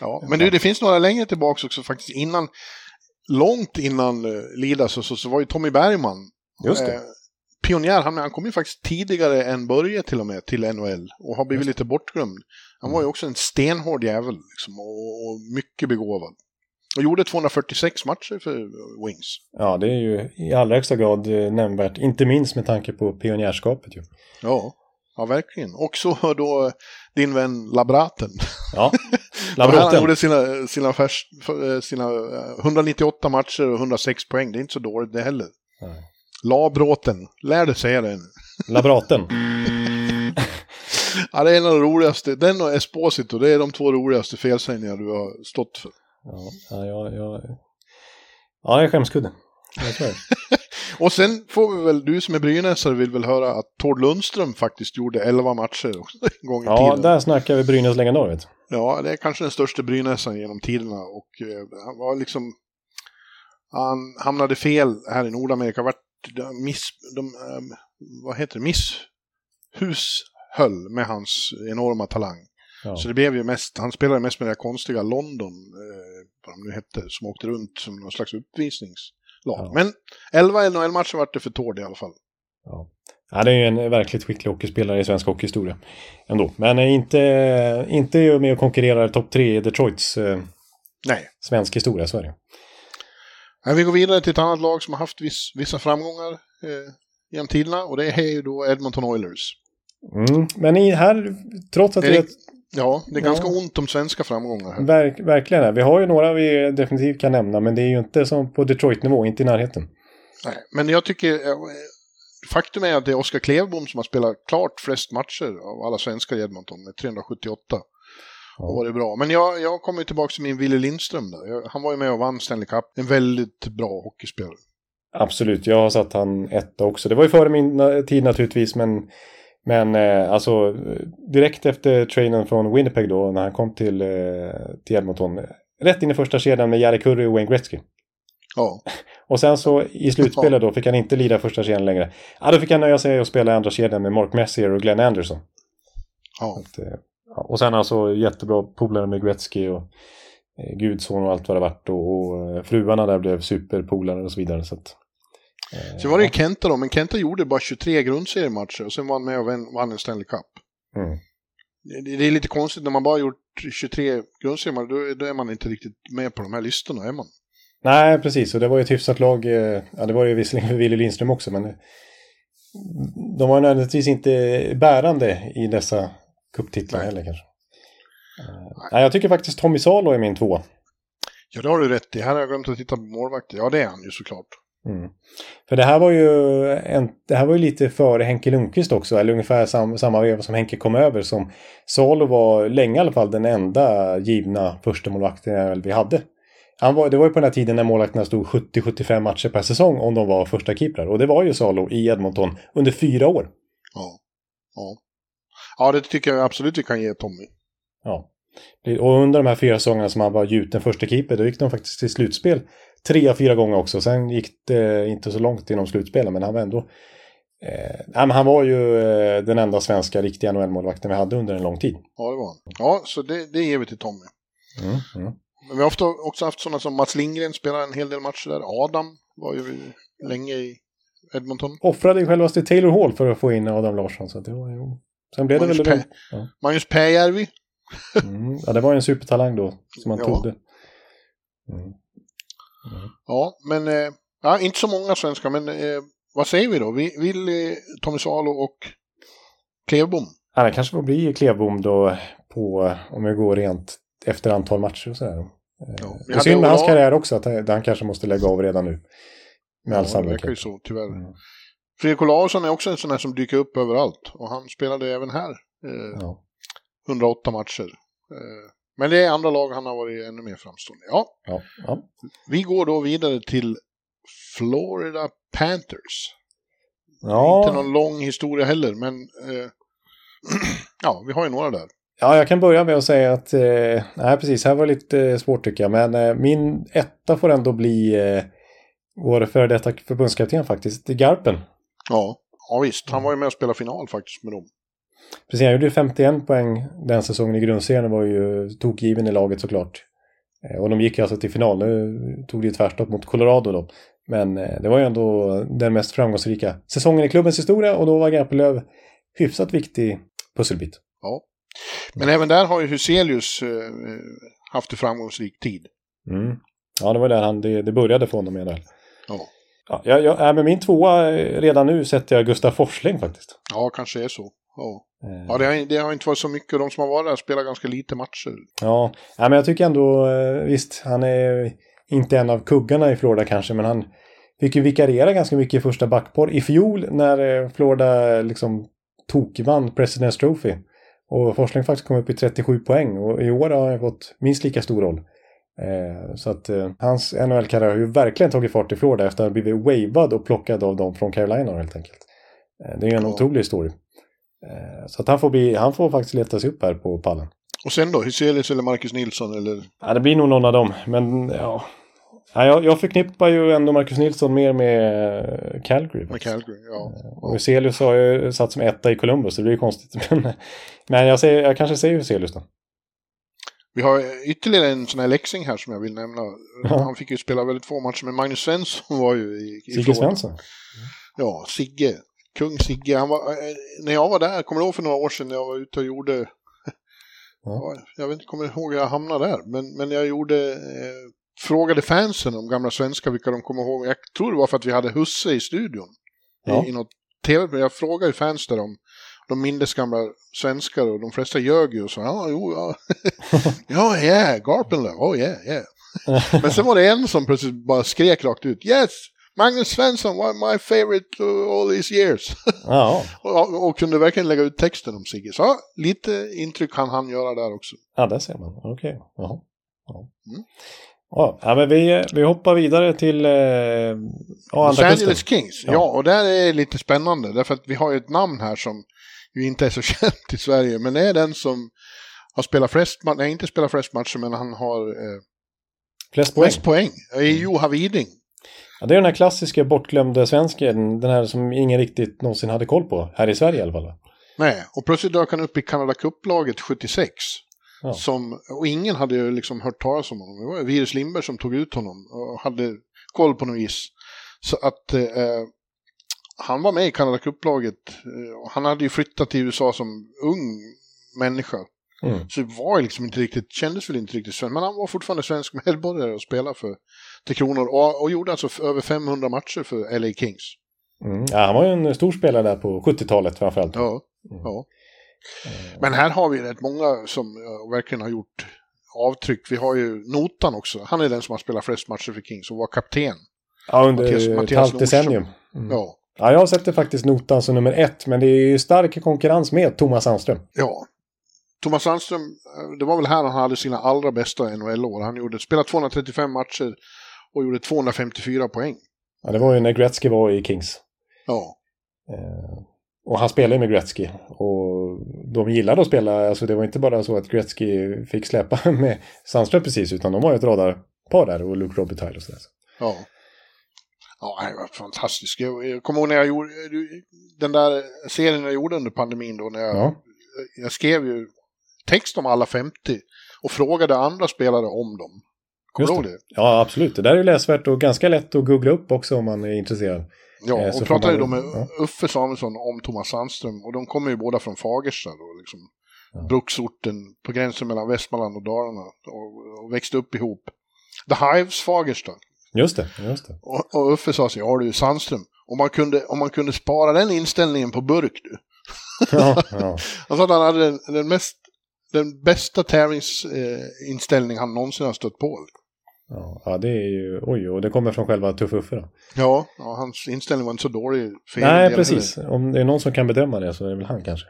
Ja. Men du, det finns några längre tillbaka också faktiskt. Innan, långt innan uh, Lida så, så, så var ju Tommy Bergman Just det. eh, pionjär. Han, han kom ju faktiskt tidigare än Börje till och med till NHL och har blivit lite bortglömd. Han var ju också en stenhård jävel liksom, och, och mycket begåvad. Och gjorde 246 matcher för Wings. Ja, det är ju i allra högsta grad eh, nämnvärt. Inte minst med tanke på pionjärskapet ju. Ja, ja verkligen. Och så då din vän Labraten. Ja, här Han Labraten. gjorde sina, sina, färs, för- sina eh, 198 matcher och 106 poäng. Det är inte så dåligt det heller. Nej. Labråten, lär dig säga det nu. Labraten. Ja, det är en av de roligaste, den och Esposito, det är de två roligaste felsägningar du har stått för. Ja, ja, ja, ja. ja. Jag tror det. Och sen får vi väl, du som är brynäsare vill väl höra att Tord Lundström faktiskt gjorde 11 matcher en gång i Ja, tiden. där snackar vi Brynäs legendar. Ja, det är kanske den största brynäsaren genom tiderna och eh, han var liksom... Han hamnade fel här i Nordamerika, vart de miss... De, eh, vad heter det? Misshus med hans enorma talang. Ja. Så det blev ju mest, han spelade mest med det här konstiga London, eh, vad de nu hette, som åkte runt som någon slags uppvisningslag. Ja. Men 11 NHL-matcher vart det för Tord i alla fall. Ja. ja, det är ju en verkligt skicklig hockeyspelare i svensk hockeyhistoria. Ändå. Men eh, inte, inte med och konkurrerar topp tre i Detroits eh, Nej. svensk historia, så är det. Men vi går vidare till ett annat lag som har haft viss, vissa framgångar eh, genom tiderna och det är ju då Edmonton Oilers. Mm. Men i här, trots att Är det det- Ja, det är Ja. ganska ont om svenska framgångar här. Verk, verkligen är. Vi har ju några vi definitivt kan nämna, men det är ju inte som på Detroit-nivå, inte i närheten. Nej, men jag tycker... eh, Faktum är att det är Oskar Klevbom som har spelat klart flest matcher av alla svenskar i Edmonton med 378. Och var det bra. Men jag, jag kommer tillbaka till min Wille Lindström där. Han var ju med och vann Stanley Cup. En väldigt bra hockeyspelare. Absolut, jag har satt han etta också. Det var ju före min tid naturligtvis, men, men eh, alltså direkt efter trainen från Winnipeg då, när han kom till, eh, till Edmonton. Rätt in i första kedjan med Jari Kurri och Wayne Gretzky. Ja, Och sen så i slutspelet då fick han inte lida första kedjan längre. Ja, då fick han nöja sig och spela i andra kedjan med Mark Messier och Glenn Anderson. ja. Att, eh, ja, och sen alltså jättebra polare med Gretzky och eh, gudson och allt vad det varit. Och, och eh, fruarna där blev superpolare och så vidare. Så att, Sen var det ju Kenta då, men Kenta gjorde bara 23 grundseriematcher och sen var han med och vann en Stanley Cup. Mm. Det, det är lite konstigt när man bara gjort 23 grundseriematcher, då, då är man inte riktigt med på de här listorna, är man? Nej, precis. Och det var ju ett hyfsat lag. eh, Ja, det var ju visserligen för Willy Lindström också, men eh, de var nödvändigtvis inte bärande i dessa cuptitlar Nej. heller kanske. Eh, Nej, jag tycker faktiskt Tommy Salo är min två. Ja, det har du rätt i. Här har jag glömt att titta på målvakter. Ja, det är han ju såklart. Mm. För det här var ju en, det här var ju lite före Henke Lundqvist också, eller ungefär sam, samma veva som Henke kom över som Salo var länge i alla fall den enda givna första målvakten vi hade. Han var, det var ju på den här tiden när målvakterna stod 70-75 matcher per säsong om de var första keeprar. Och det var ju Salo i Edmonton under fyra år. Ja. Ja. Ja, det tycker jag absolut vi kan ge Tommy. Ja. Och under de här fyra säsongerna som han var gjuten första keeper, då gick de faktiskt till slutspel tre av fyra gånger också. Sen gick det inte så långt inom slutspelen, men han var ändå... Eh, han var ju eh, den enda svenska riktiga NHL-målvakten vi hade under en lång tid. Ja, det var han. Ja, så det, det ger vi till Tommy. Mm, mm. Men vi har ofta också haft sådana som Mats Lindgren spelar en hel del matcher där. Adam var ju länge i Edmonton. Offrade ju självaste Taylor Hall för att få in Adam Larsson. Så det var ju... Sen blev Magnus det väl... P- ja. Magnus Pääjärvi. mm, ja, det var ju en supertalang då som man ja. trodde. Mm. Mm. Ja, men eh, ja, inte så många svenskar, men eh, vad säger vi då? Vi vill eh, Tommy Salo och Klevbom? Ja, det kanske får bli Klevbom då på, om vi går rent efter antal matcher och sådär. Ja, det är synd med hans karriär också, att han kanske måste lägga av redan nu. Med all ja, sannolikhet. Det ju så, tyvärr. Mm. Fredrik Olausson är också en sån här som dyker upp överallt. Och han spelade även här. Eh, ja. 108 matcher. Eh, men det är andra lag han har varit ännu mer framstående. Ja. ja, ja. Vi går då vidare till Florida Panthers. Ja. Inte någon lång historia heller, men eh, ja, vi har ju några där. Ja, jag kan börja med att säga att, eh, nej precis, här var det lite eh, svårt tycker jag, men eh, min etta får ändå bli eh, vår före detta förbundskapten faktiskt, Garpen. Ja, ja visst, han var ju med och spelade final faktiskt med dem. Precis, han gjorde 51 poäng den säsongen i grundserien och var ju tokgiven i laget såklart. Eh, och de gick alltså till final. Nu tog det ju tvärstopp mot Colorado då. Men eh, det var ju ändå den mest framgångsrika säsongen i klubbens historia och då var Garpenlöv hyfsat viktig pusselbit. Ja. Men även där har ju Huselius eh, haft en framgångsrik tid. Mm. Ja, det var där han, det, det började för honom med där. Ja. Ja, jag, jag, med min tvåa redan nu sätter jag Gustav Forsling faktiskt. Ja, kanske är så. Ja, eh. ja det, har, det har inte varit så mycket. De som har varit där spelar ganska lite matcher. Ja, ja men jag tycker ändå, eh, visst, han är inte en av kuggarna i Florida kanske, men han fick ju vikariera ganska mycket i första backpar i fjol när eh, Florida liksom tokvann President's Trophy. Och Forsling faktiskt kom upp i 37 poäng och i år har han fått minst lika stor roll. Så att hans NHL-karriär har ju verkligen tagit fart i Florida efter att ha blivit wavad och plockad av dem från Carolina helt enkelt. Det är en ja. otrolig historia. Eh, så att han får, bli, han får faktiskt leta sig upp här på pallen. Och sen då? Hyselius eller Marcus Nilsson? Eller? Ja, det blir nog någon av dem. Men ja, ja jag, jag förknippar ju ändå Marcus Nilsson mer med Calgary. Med Calgary, ja. Eh, och Hyselius har ju satt som etta i Columbus, det blir ju konstigt. Men, men jag, säger, jag kanske säger Hyselius då. Vi har ytterligare en sån här läxing här som jag vill nämna. Ja. Han fick ju spela väldigt få matcher, men Magnus Svensson var ju i, i Sigge Svensson? Ja, Sigge kung Sigge, han var, eh, när jag var där, kommer du ihåg för några år sedan när jag var ute och gjorde, ja. jag vet inte, kommer ihåg hur jag hamnade där, men, men jag gjorde, eh, frågade fansen om gamla svenskar vilka de kommer ihåg. Jag tror det var för att vi hade Husse i studion. Ja. I, i något tv, men jag frågade fans där om de mindes gamla svenskar och de flesta ljög ju och sa ja, jo, ja, ja, yeah, Garpenlöv, oh yeah, yeah. Men sen var det en som plötsligt bara skrek rakt ut, yes, Magnus Svensson var my favorite all these years. Ja. och, och, kunde verkligen lägga ut texten om Sigge. Så lite intryck kan han göra där också. Ja, det ser man. Okej. Okay. Ja. Mm. Ja, men vi, vi hoppar vidare till eh, Los Angeles Kings. Ja. ja, och där är det lite spännande. Därför att vi har ju ett namn här som ju inte är så känt i Sverige. Men det är den som har spelat flest matcher, nej inte spelat flest matcher, men han har eh, flest poäng. Flest poäng. Är Joha Widing. Ja, det är den här klassiska bortglömde svensken, den här som ingen riktigt någonsin hade koll på, här i Sverige i alla fall. Nej, och plötsligt dök han upp i Canada Cup-laget 76. Ja. Som, och ingen hade ju liksom hört talas om honom. Det var Virus Lindberg som tog ut honom och hade koll på något vis. Så att eh, han var med i Canada Cup-laget. Eh, han hade ju flyttat till USA som ung människa. Mm. Så det var liksom inte riktigt, kändes väl inte riktigt svenskt, men han var fortfarande svensk medborgare och spelade för Tre Kronor och, och gjorde alltså över 500 matcher för LA Kings. Mm. Ja, han var ju en stor spelare där på 70-talet framförallt. Ja, mm. ja. Men här har vi rätt många som verkligen har gjort avtryck. Vi har ju Notan också. Han är den som har spelat flest matcher för Kings och var kapten. Ja, under Mattias, Mattias ett halvt decennium. Mm. Ja. ja, jag det faktiskt Notan som nummer ett, men det är ju stark konkurrens med Thomas Sandström. Ja, Thomas Sandström, eh, det var väl här han hade sina allra bästa NHL-år. Han gjorde, spelade 235 matcher och gjorde 254 poäng. Ja, det var ju när Gretzky var i Kings. Ja. Eh, och han spelade med Gretzky. Och de gillade att spela, alltså det var inte bara så att Gretzky fick släppa med Sandström precis, utan de var ju ett radarpar där och Luke Robitaille och sådär. Ja. Ja, det var fantastiskt. Jag, jag kommer ihåg när jag gjorde den där serien jag gjorde under pandemin då, när jag, Ja. jag skrev ju text om alla 50 och frågade andra spelare om dem. Kommer du ihåg det? Ja, absolut. Det där är ju läsvärt och ganska lätt att googla upp också om man är intresserad. Ja, Eh, och pratade ju då med ja. Uffe Samuelsson om Thomas Sandström och de kommer ju båda från Fagersta då, liksom. Ja. Bruksorten på gränsen mellan Västmanland och Dalarna och, och växte upp ihop. The Hives Fagersta. Just det, just det. Och, och Uffe sa så ja du Sandström, om man, kunde, om man kunde spara den inställningen på burk du. Ja, ja. Han sa att han hade den, den, mest, den bästa tävlingsinställning eh, han någonsin har stött på. Ja, ja, det är ju, oj, och det kommer från själva Tuff Uffe då. Ja, ja, hans inställning var inte så dålig. För Nej, precis. Om det är någon som kan bedöma det så är det väl han kanske.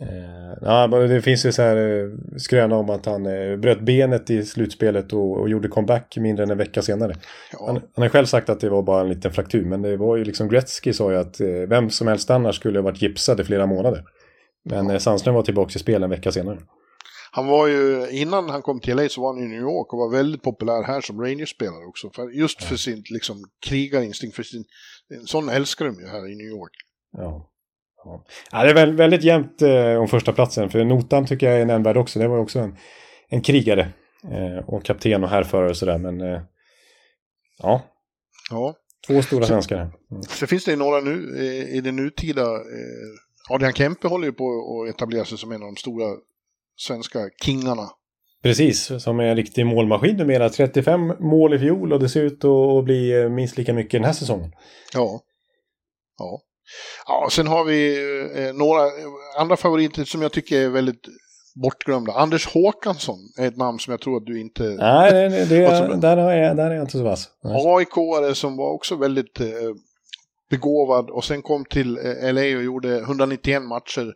Eh, ja, det finns ju så här eh, skröna om att han eh, bröt benet i slutspelet och, och gjorde comeback mindre än en vecka senare. Ja, Han, han har själv sagt att det var bara en liten fraktur, men det var ju liksom Gretzky sa ju att eh, vem som helst annars skulle ha varit gipsad i flera månader. Men eh, Sandström var tillbaka i spel en vecka senare. Han var ju, innan han kom till LA så var han i New York och var väldigt populär här som Rangers-spelare också. För, just för sin liksom, krigarinstinkt, för sin, en sån älskar de ju här i New York. Ja. Ja. Ja, det är väl, väldigt jämnt eh, om första platsen för Notan tycker jag är nämnvärd också. Det var ju också en, en krigare eh, och kapten och härförare och sådär. Men eh, ja, Ja. två stora svenskar. Mm. Sen finns det några nu eh, i det nutida, eh, Adrian Kempe håller ju på att etablera sig som en av de stora svenska kingarna. Precis, som är en riktig målmaskin numera. 35 mål i fjol och det ser ut att bli eh, minst lika mycket den här säsongen. Ja. Ja. Ja, sen har vi eh, några eh, andra favoriter som jag tycker är väldigt bortglömda. Anders Håkansson är ett namn som jag tror att du inte... Nej, det, det, som- där, har jag, där är jag inte så vass. AIK-are som var också väldigt eh, begåvad och sen kom till LA och gjorde 191 matcher.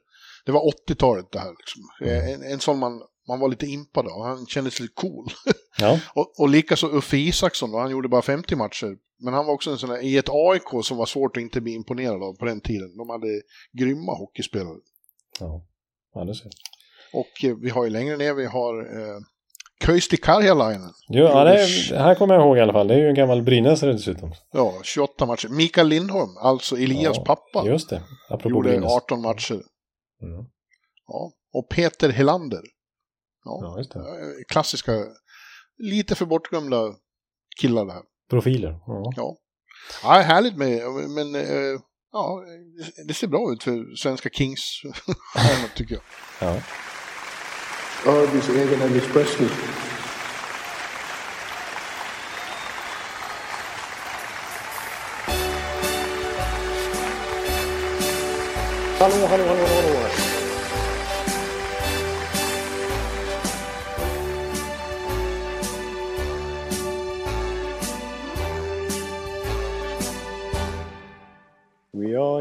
Det var 80-talet det här. Liksom. Eh, En, en sån man, man var lite impad av. Han kändes lite cool. Ja, och, och likaså Uffe Isaksson, då, han gjorde bara 50 matcher. Men han var också en sån där, i ett AIK som var svårt att inte bli imponerad av på den tiden. De hade grymma hockeyspelare. ja. ja det ser. Och eh, vi har ju längre ner, vi har eh, Köisti Karjalainen. Jo, ja, det, är- här kommer jag ihåg i alla fall. Det är ju en gammal brynäsare dessutom. Ja, 28 matcher. Mikael Lindholm, alltså Elias Ja, pappa. Just det, apropå gjorde Brynäs. 18 matcher. Mm. Ja. Och Peter Helander. Ja. Ja, just det. eh, Klassiska, lite för bortglömda killar det här. Profiler. Ja. Ja. ja, härligt med, men eh, ja, det ser bra ut för svenska Kings, tycker jag. Ja. Elvis egen Elvis Presley. We are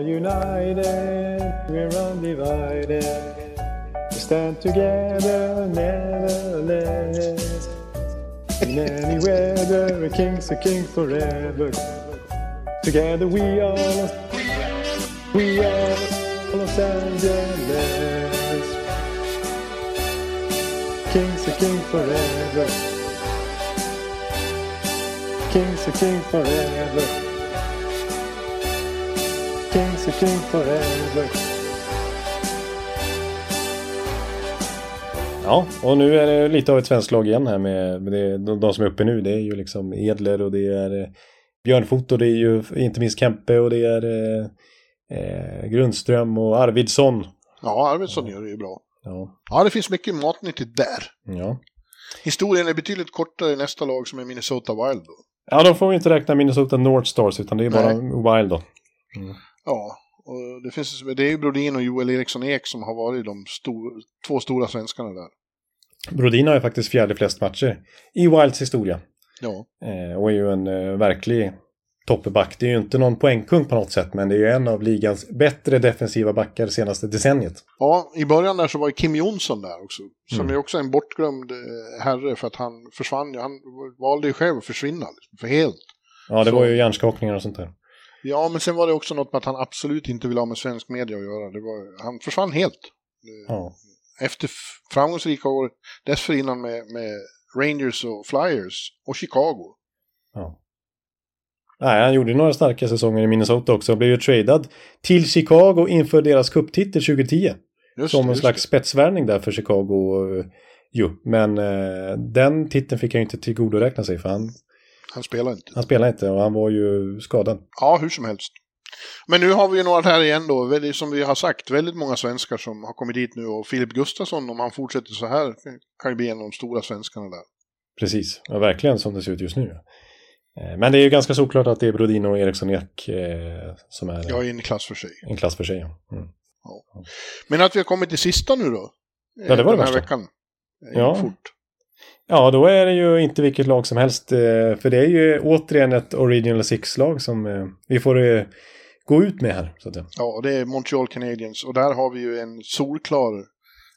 united, we're undivided. We stand together, nevertheless. In any weather, a king's a king forever. Together we are, we are Los Angeles. King's a king forever. King's a king forever. King's a king forever. Ja, och nu är det lite av ett svenskt lag igen här med, med det, de, de som är uppe nu. Det är ju liksom Edler och det är eh, Björnfot och det är ju inte minst Kempe och det är eh, eh, Grundström och Arvidsson. Ja, Arvidsson gör det ju bra. Ja, Ja, det finns mycket matnyttigt där. ja. Historien är betydligt kortare i nästa lag som är Minnesota Wild. Då. ja då får vi inte räkna Minnesota North Stars utan det är bara Wild då. Ja, och det, finns, det är ju Brodin och Joel Eriksson Ek som har varit de stor, två stora svenskarna där. Brodin har ju faktiskt fjärde flest matcher i Wilds historia. Ja, Eh, och är ju en eh, verklig toppback. Det är ju inte någon poängkung på något sätt, men det är ju en av ligans bättre defensiva backar senaste decenniet. Ja, i början där så var ju Kim Jonsson där också. Som Mm. är också en bortglömd eh, herre för att han försvann. Han valde ju själv att försvinna, för helt. Ja, det Så- var ju hjärnskakningar och sånt där. Ja, men sen var det också något med att han absolut inte ville ha med svensk media att göra. Det var, han försvann helt. Ja. Efter framgångsrika år dessförinnan med, med Rangers och Flyers och Chicago. Ja. Nej, han gjorde några starka säsonger i Minnesota också. Han blev ju tradad till Chicago inför deras cuptitel 2010. Just, som en just slags spetsvärvning där för Chicago. eh, ju. Men eh, den titeln fick han ju inte tillgodoräkna sig för han. Han spelar inte. han spelade inte och han var ju skadad. Ja, hur som helst. Men nu har vi ju några här igen då, som vi har sagt, väldigt många svenskar som har kommit dit nu och Filip Gustafsson, om han fortsätter så här, kan ju bli en av de stora svenskarna där. Precis, ja, verkligen som det ser ut just nu. Eh, Men det är ju ganska såklart att det är Brodin och Eriksson Ek eh, som är Jag är en klass för sig. en klass för sig. ja. Mm. Men att vi har kommit till sista nu då? Ja, det var det Den här värsta. veckan. Det Ja. Fort. Ja, då är det ju inte vilket lag som helst. eh, För det är ju återigen ett Original Six-lag som vi får gå ut med här. Så att. Ja, det är Montreal Canadiens. Och där har vi ju en solklar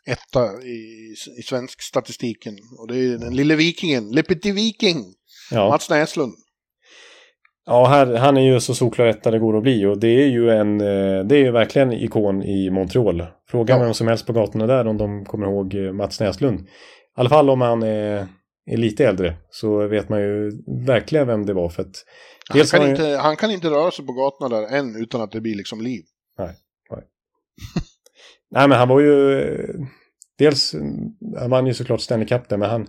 etta i, i svensk statistiken. Och det är den lille vikingen, Le Petit Viking, Ja, Mats Näslund. Ja här, han är ju så solklar etta det går att bli. Och det är ju en, eh, det är ju verkligen ikon i Montreal. Fråga Ja. vem som helst på gatorna där om de kommer ihåg eh, Mats Näslund. I alla fall om han är, är lite äldre så vet man ju verkligen vem det var. För att Han kan, han inte, han kan inte röra sig på gatorna där än utan att det blir liksom liv. Nej, men han var ju... Dels, han vann ju såklart Stanley Cup där, men han,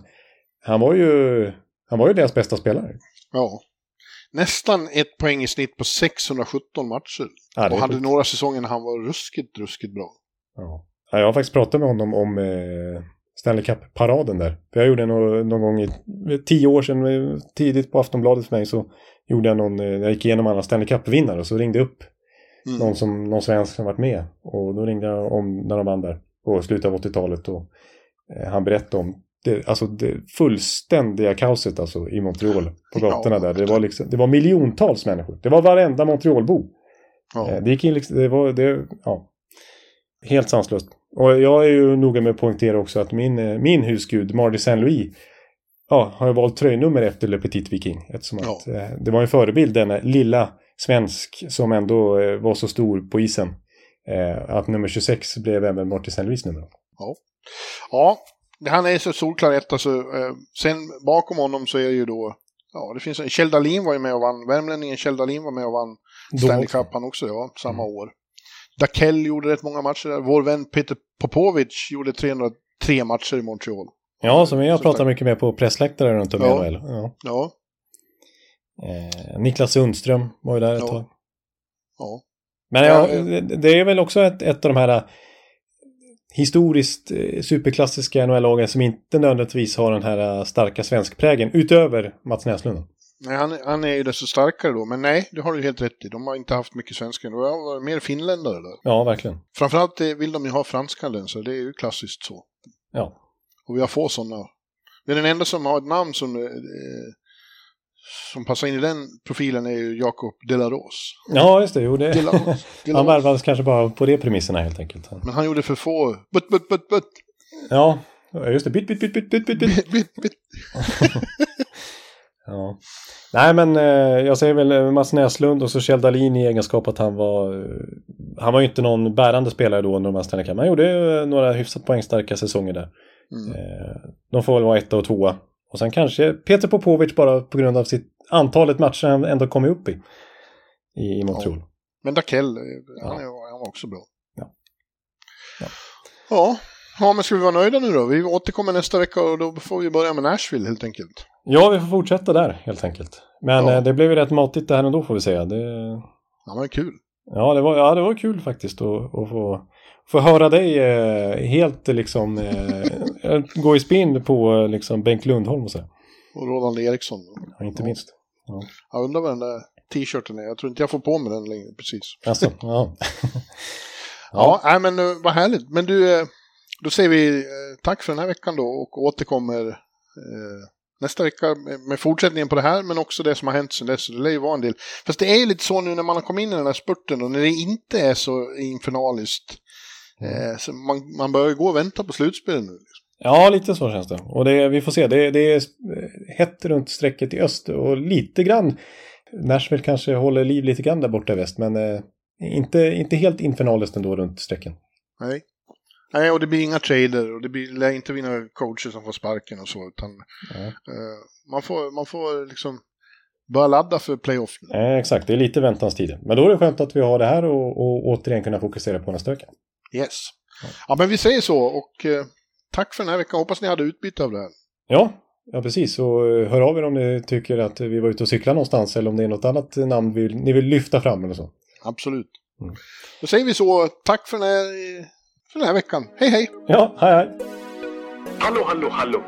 han var ju... Han var ju deras bästa spelare. Ja. Nästan ett poäng i snitt på 617 matcher. Ja, och hade sjukt. några säsonger när han var ruskigt, ruskigt bra. ja. Ja, jag har faktiskt pratat med honom om eh, Stanley Cup-paraden där. För jag gjorde någon, någon gång i tio år sedan, eh, tidigt på Aftonbladet för mig, så gjorde jag någon... eh, Jag gick igenom alla Stanley Cup-vinnare och så ringde jag upp Mm. någon, som, någon svensk som varit med. Och då ringde jag om när de vann där på slutet av 80-talet. Och eh, han berättade om det, alltså det fullständiga kaoset alltså, i Montreal på gatorna Ja. där. Det var, liksom, det var miljontals människor. Det var varenda Montrealbo. Ja. Eh, det gick in liksom, det var, det, ja. Helt sanslöst. Och jag är ju noga med att poängtera också att min, eh, min husgud, Marty Saint Louis, ja, har ju valt tröjnummer efter Le Petit Viking. Eftersom Ja. att, eh, det var en förebild, denna lilla svensk som ändå eh, var så stor på isen. Eh, att nummer 26 blev även Marty Saint Louis nummer. Ja, han är så solklar etta så eh, sen bakom honom så är det ju då, ja det finns en, Kjell Dahlin var ju med och vann, värmlänningen Kjell Dahlin var med och vann Stanley också. Cup han också, ja, samma år. Dakell gjorde rätt många matcher där, vår vän Peter Popovic gjorde 303 matcher i Montreal. Ja, som jag pratar mycket med på pressläktare runt om i Ja. NHL. Ja. Ja, Eh, Niklas Sundström var ju där ett Ja. tag. ja. Men Ja, det- är väl också ett, ett av de här historiskt eh, superklassiska NHL-lagen som inte nödvändigtvis har den här eh, starka svenskprägen utöver Mats Näslund. Nej, han, han är ju desto starkare då, men nej, det har du helt rätt i. De har inte haft mycket svenskar, det har varit mer finländare där. Ja, verkligen. Framförallt eh, vill de ju ha franskandenser, det är ju klassiskt så. Ja. Och vi har få sådana. Det är den enda som har ett namn som, eh, som passar in i den profilen är ju Jakob Delaros. Ja, just det. Jo, det. Delaros. Han Delaros. värvades kanske bara på de premisserna helt enkelt. Men han gjorde för få... But, but, but, but. Ja, just det. Byt, byt, byt, byt, byt, byt. Bit, bit. Ja. Nej, men eh, jag säger väl eh, Mats Näslund och så Kjell Dahlin i egenskap att han var... Eh, han var ju inte någon bärande spelare då under de här Stanley Cup. Han gjorde eh, några hyfsat poängstarka säsonger där. Mm. Eh, de får väl vara etta och tvåa. Och sen kanske Peter Popovic bara på grund av sitt antalet matcher han ändå kommit upp i. I, Montreal. Men Dakell, eh, Ja. han, han var också bra. Ja. Ja. Ja. ja, men ska vi vara nöjda nu då? Vi återkommer nästa vecka och då får vi börja med Nashville helt enkelt. Ja, vi får fortsätta där helt enkelt. Men Ja. eh, det blev ju rätt matigt det här ändå får vi säga. Det, Ja, men kul. ja, det var, ja, det var kul faktiskt att, att få, få höra dig eh, helt liksom eh, gå i spinn på eh, liksom Bengt Lundholm och så. Och Roland Eriksson. Ja, inte Ja. minst. Jag undrar vad den där t-shirten är. Jag tror inte jag får på mig den längre precis. Alltså, ja. Ja, nej, men eh, vad härligt. Men du, eh, då säger vi eh, tack för den här veckan då och återkommer eh, nästa vecka med, med fortsättningen på det här, men också det som har hänt sedan dess. Det lär ju vara en del. Fast det är ju lite så nu när man har kommit in i den här spurten och när det inte är så infernaliskt. Eh, man, man börjar gå och vänta på slutspelet nu. Liksom. Ja, lite så känns det. Och det, vi får se. Det, det är hett runt strecket i öst och lite grann. Nashville kanske håller liv lite grann där borta i väst, men eh, inte, inte helt infernaliskt ändå runt strecken. Nej. Nej, och det blir inga trader och det blir lär inte bli några coacher som får sparken och så, utan eh, man, får, man får liksom börja ladda för playoff nu. Eh, exakt, det är lite väntans tid. Men då är det skönt att vi har det här och, och återigen kunna fokusera på nästa vecka. Yes. Ja, men vi säger så och eh, tack för den här veckan. Hoppas ni hade utbyte av det här. Ja, ja precis. Och eh, hör av er om ni tycker att vi var ute och cyklade någonstans eller om det är något annat namn vi, ni vill lyfta fram eller så. Absolut. Mm. Då säger vi så. Tack för den här, för den här veckan. Hej, hej! Ja, hej hej! Hallå, hallå, hallå.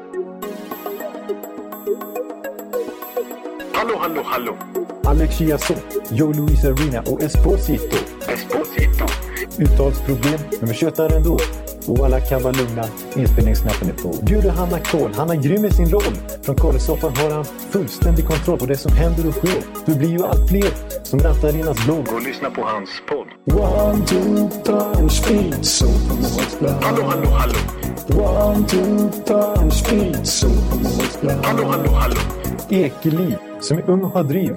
Hallå, hallå, hallå. Alex Chiazot, Joe Luis Arena och Esposito. Esposito. Uttalsproblem, men vi tjötar ändå. Och alla kan vara lugna, inspelningsknappen är på. Bjuder Hanna Kohl, han är grym i sin roll. Från Kållesoffan har han fullständig kontroll på det som händer och sker. Det blir ju allt fler som rattar in hans blogg. Och lyssna på hans podd. One, two, three, speed, so Hallå, hallå, hallå. One, two, three, speed, so Hallå, hallå, hallå. Ekeliv, som är ung och har driv.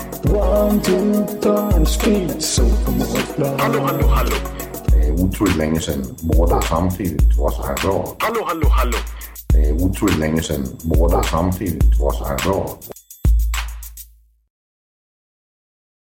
One, two, three, speed, so Hallå, hallå, hallå. Det er utroligt længe siden mor, der samtidig trods har råd. Hallå, hallå, hallå. Det er utroligt længe siden mor, der samtidig trods har råd.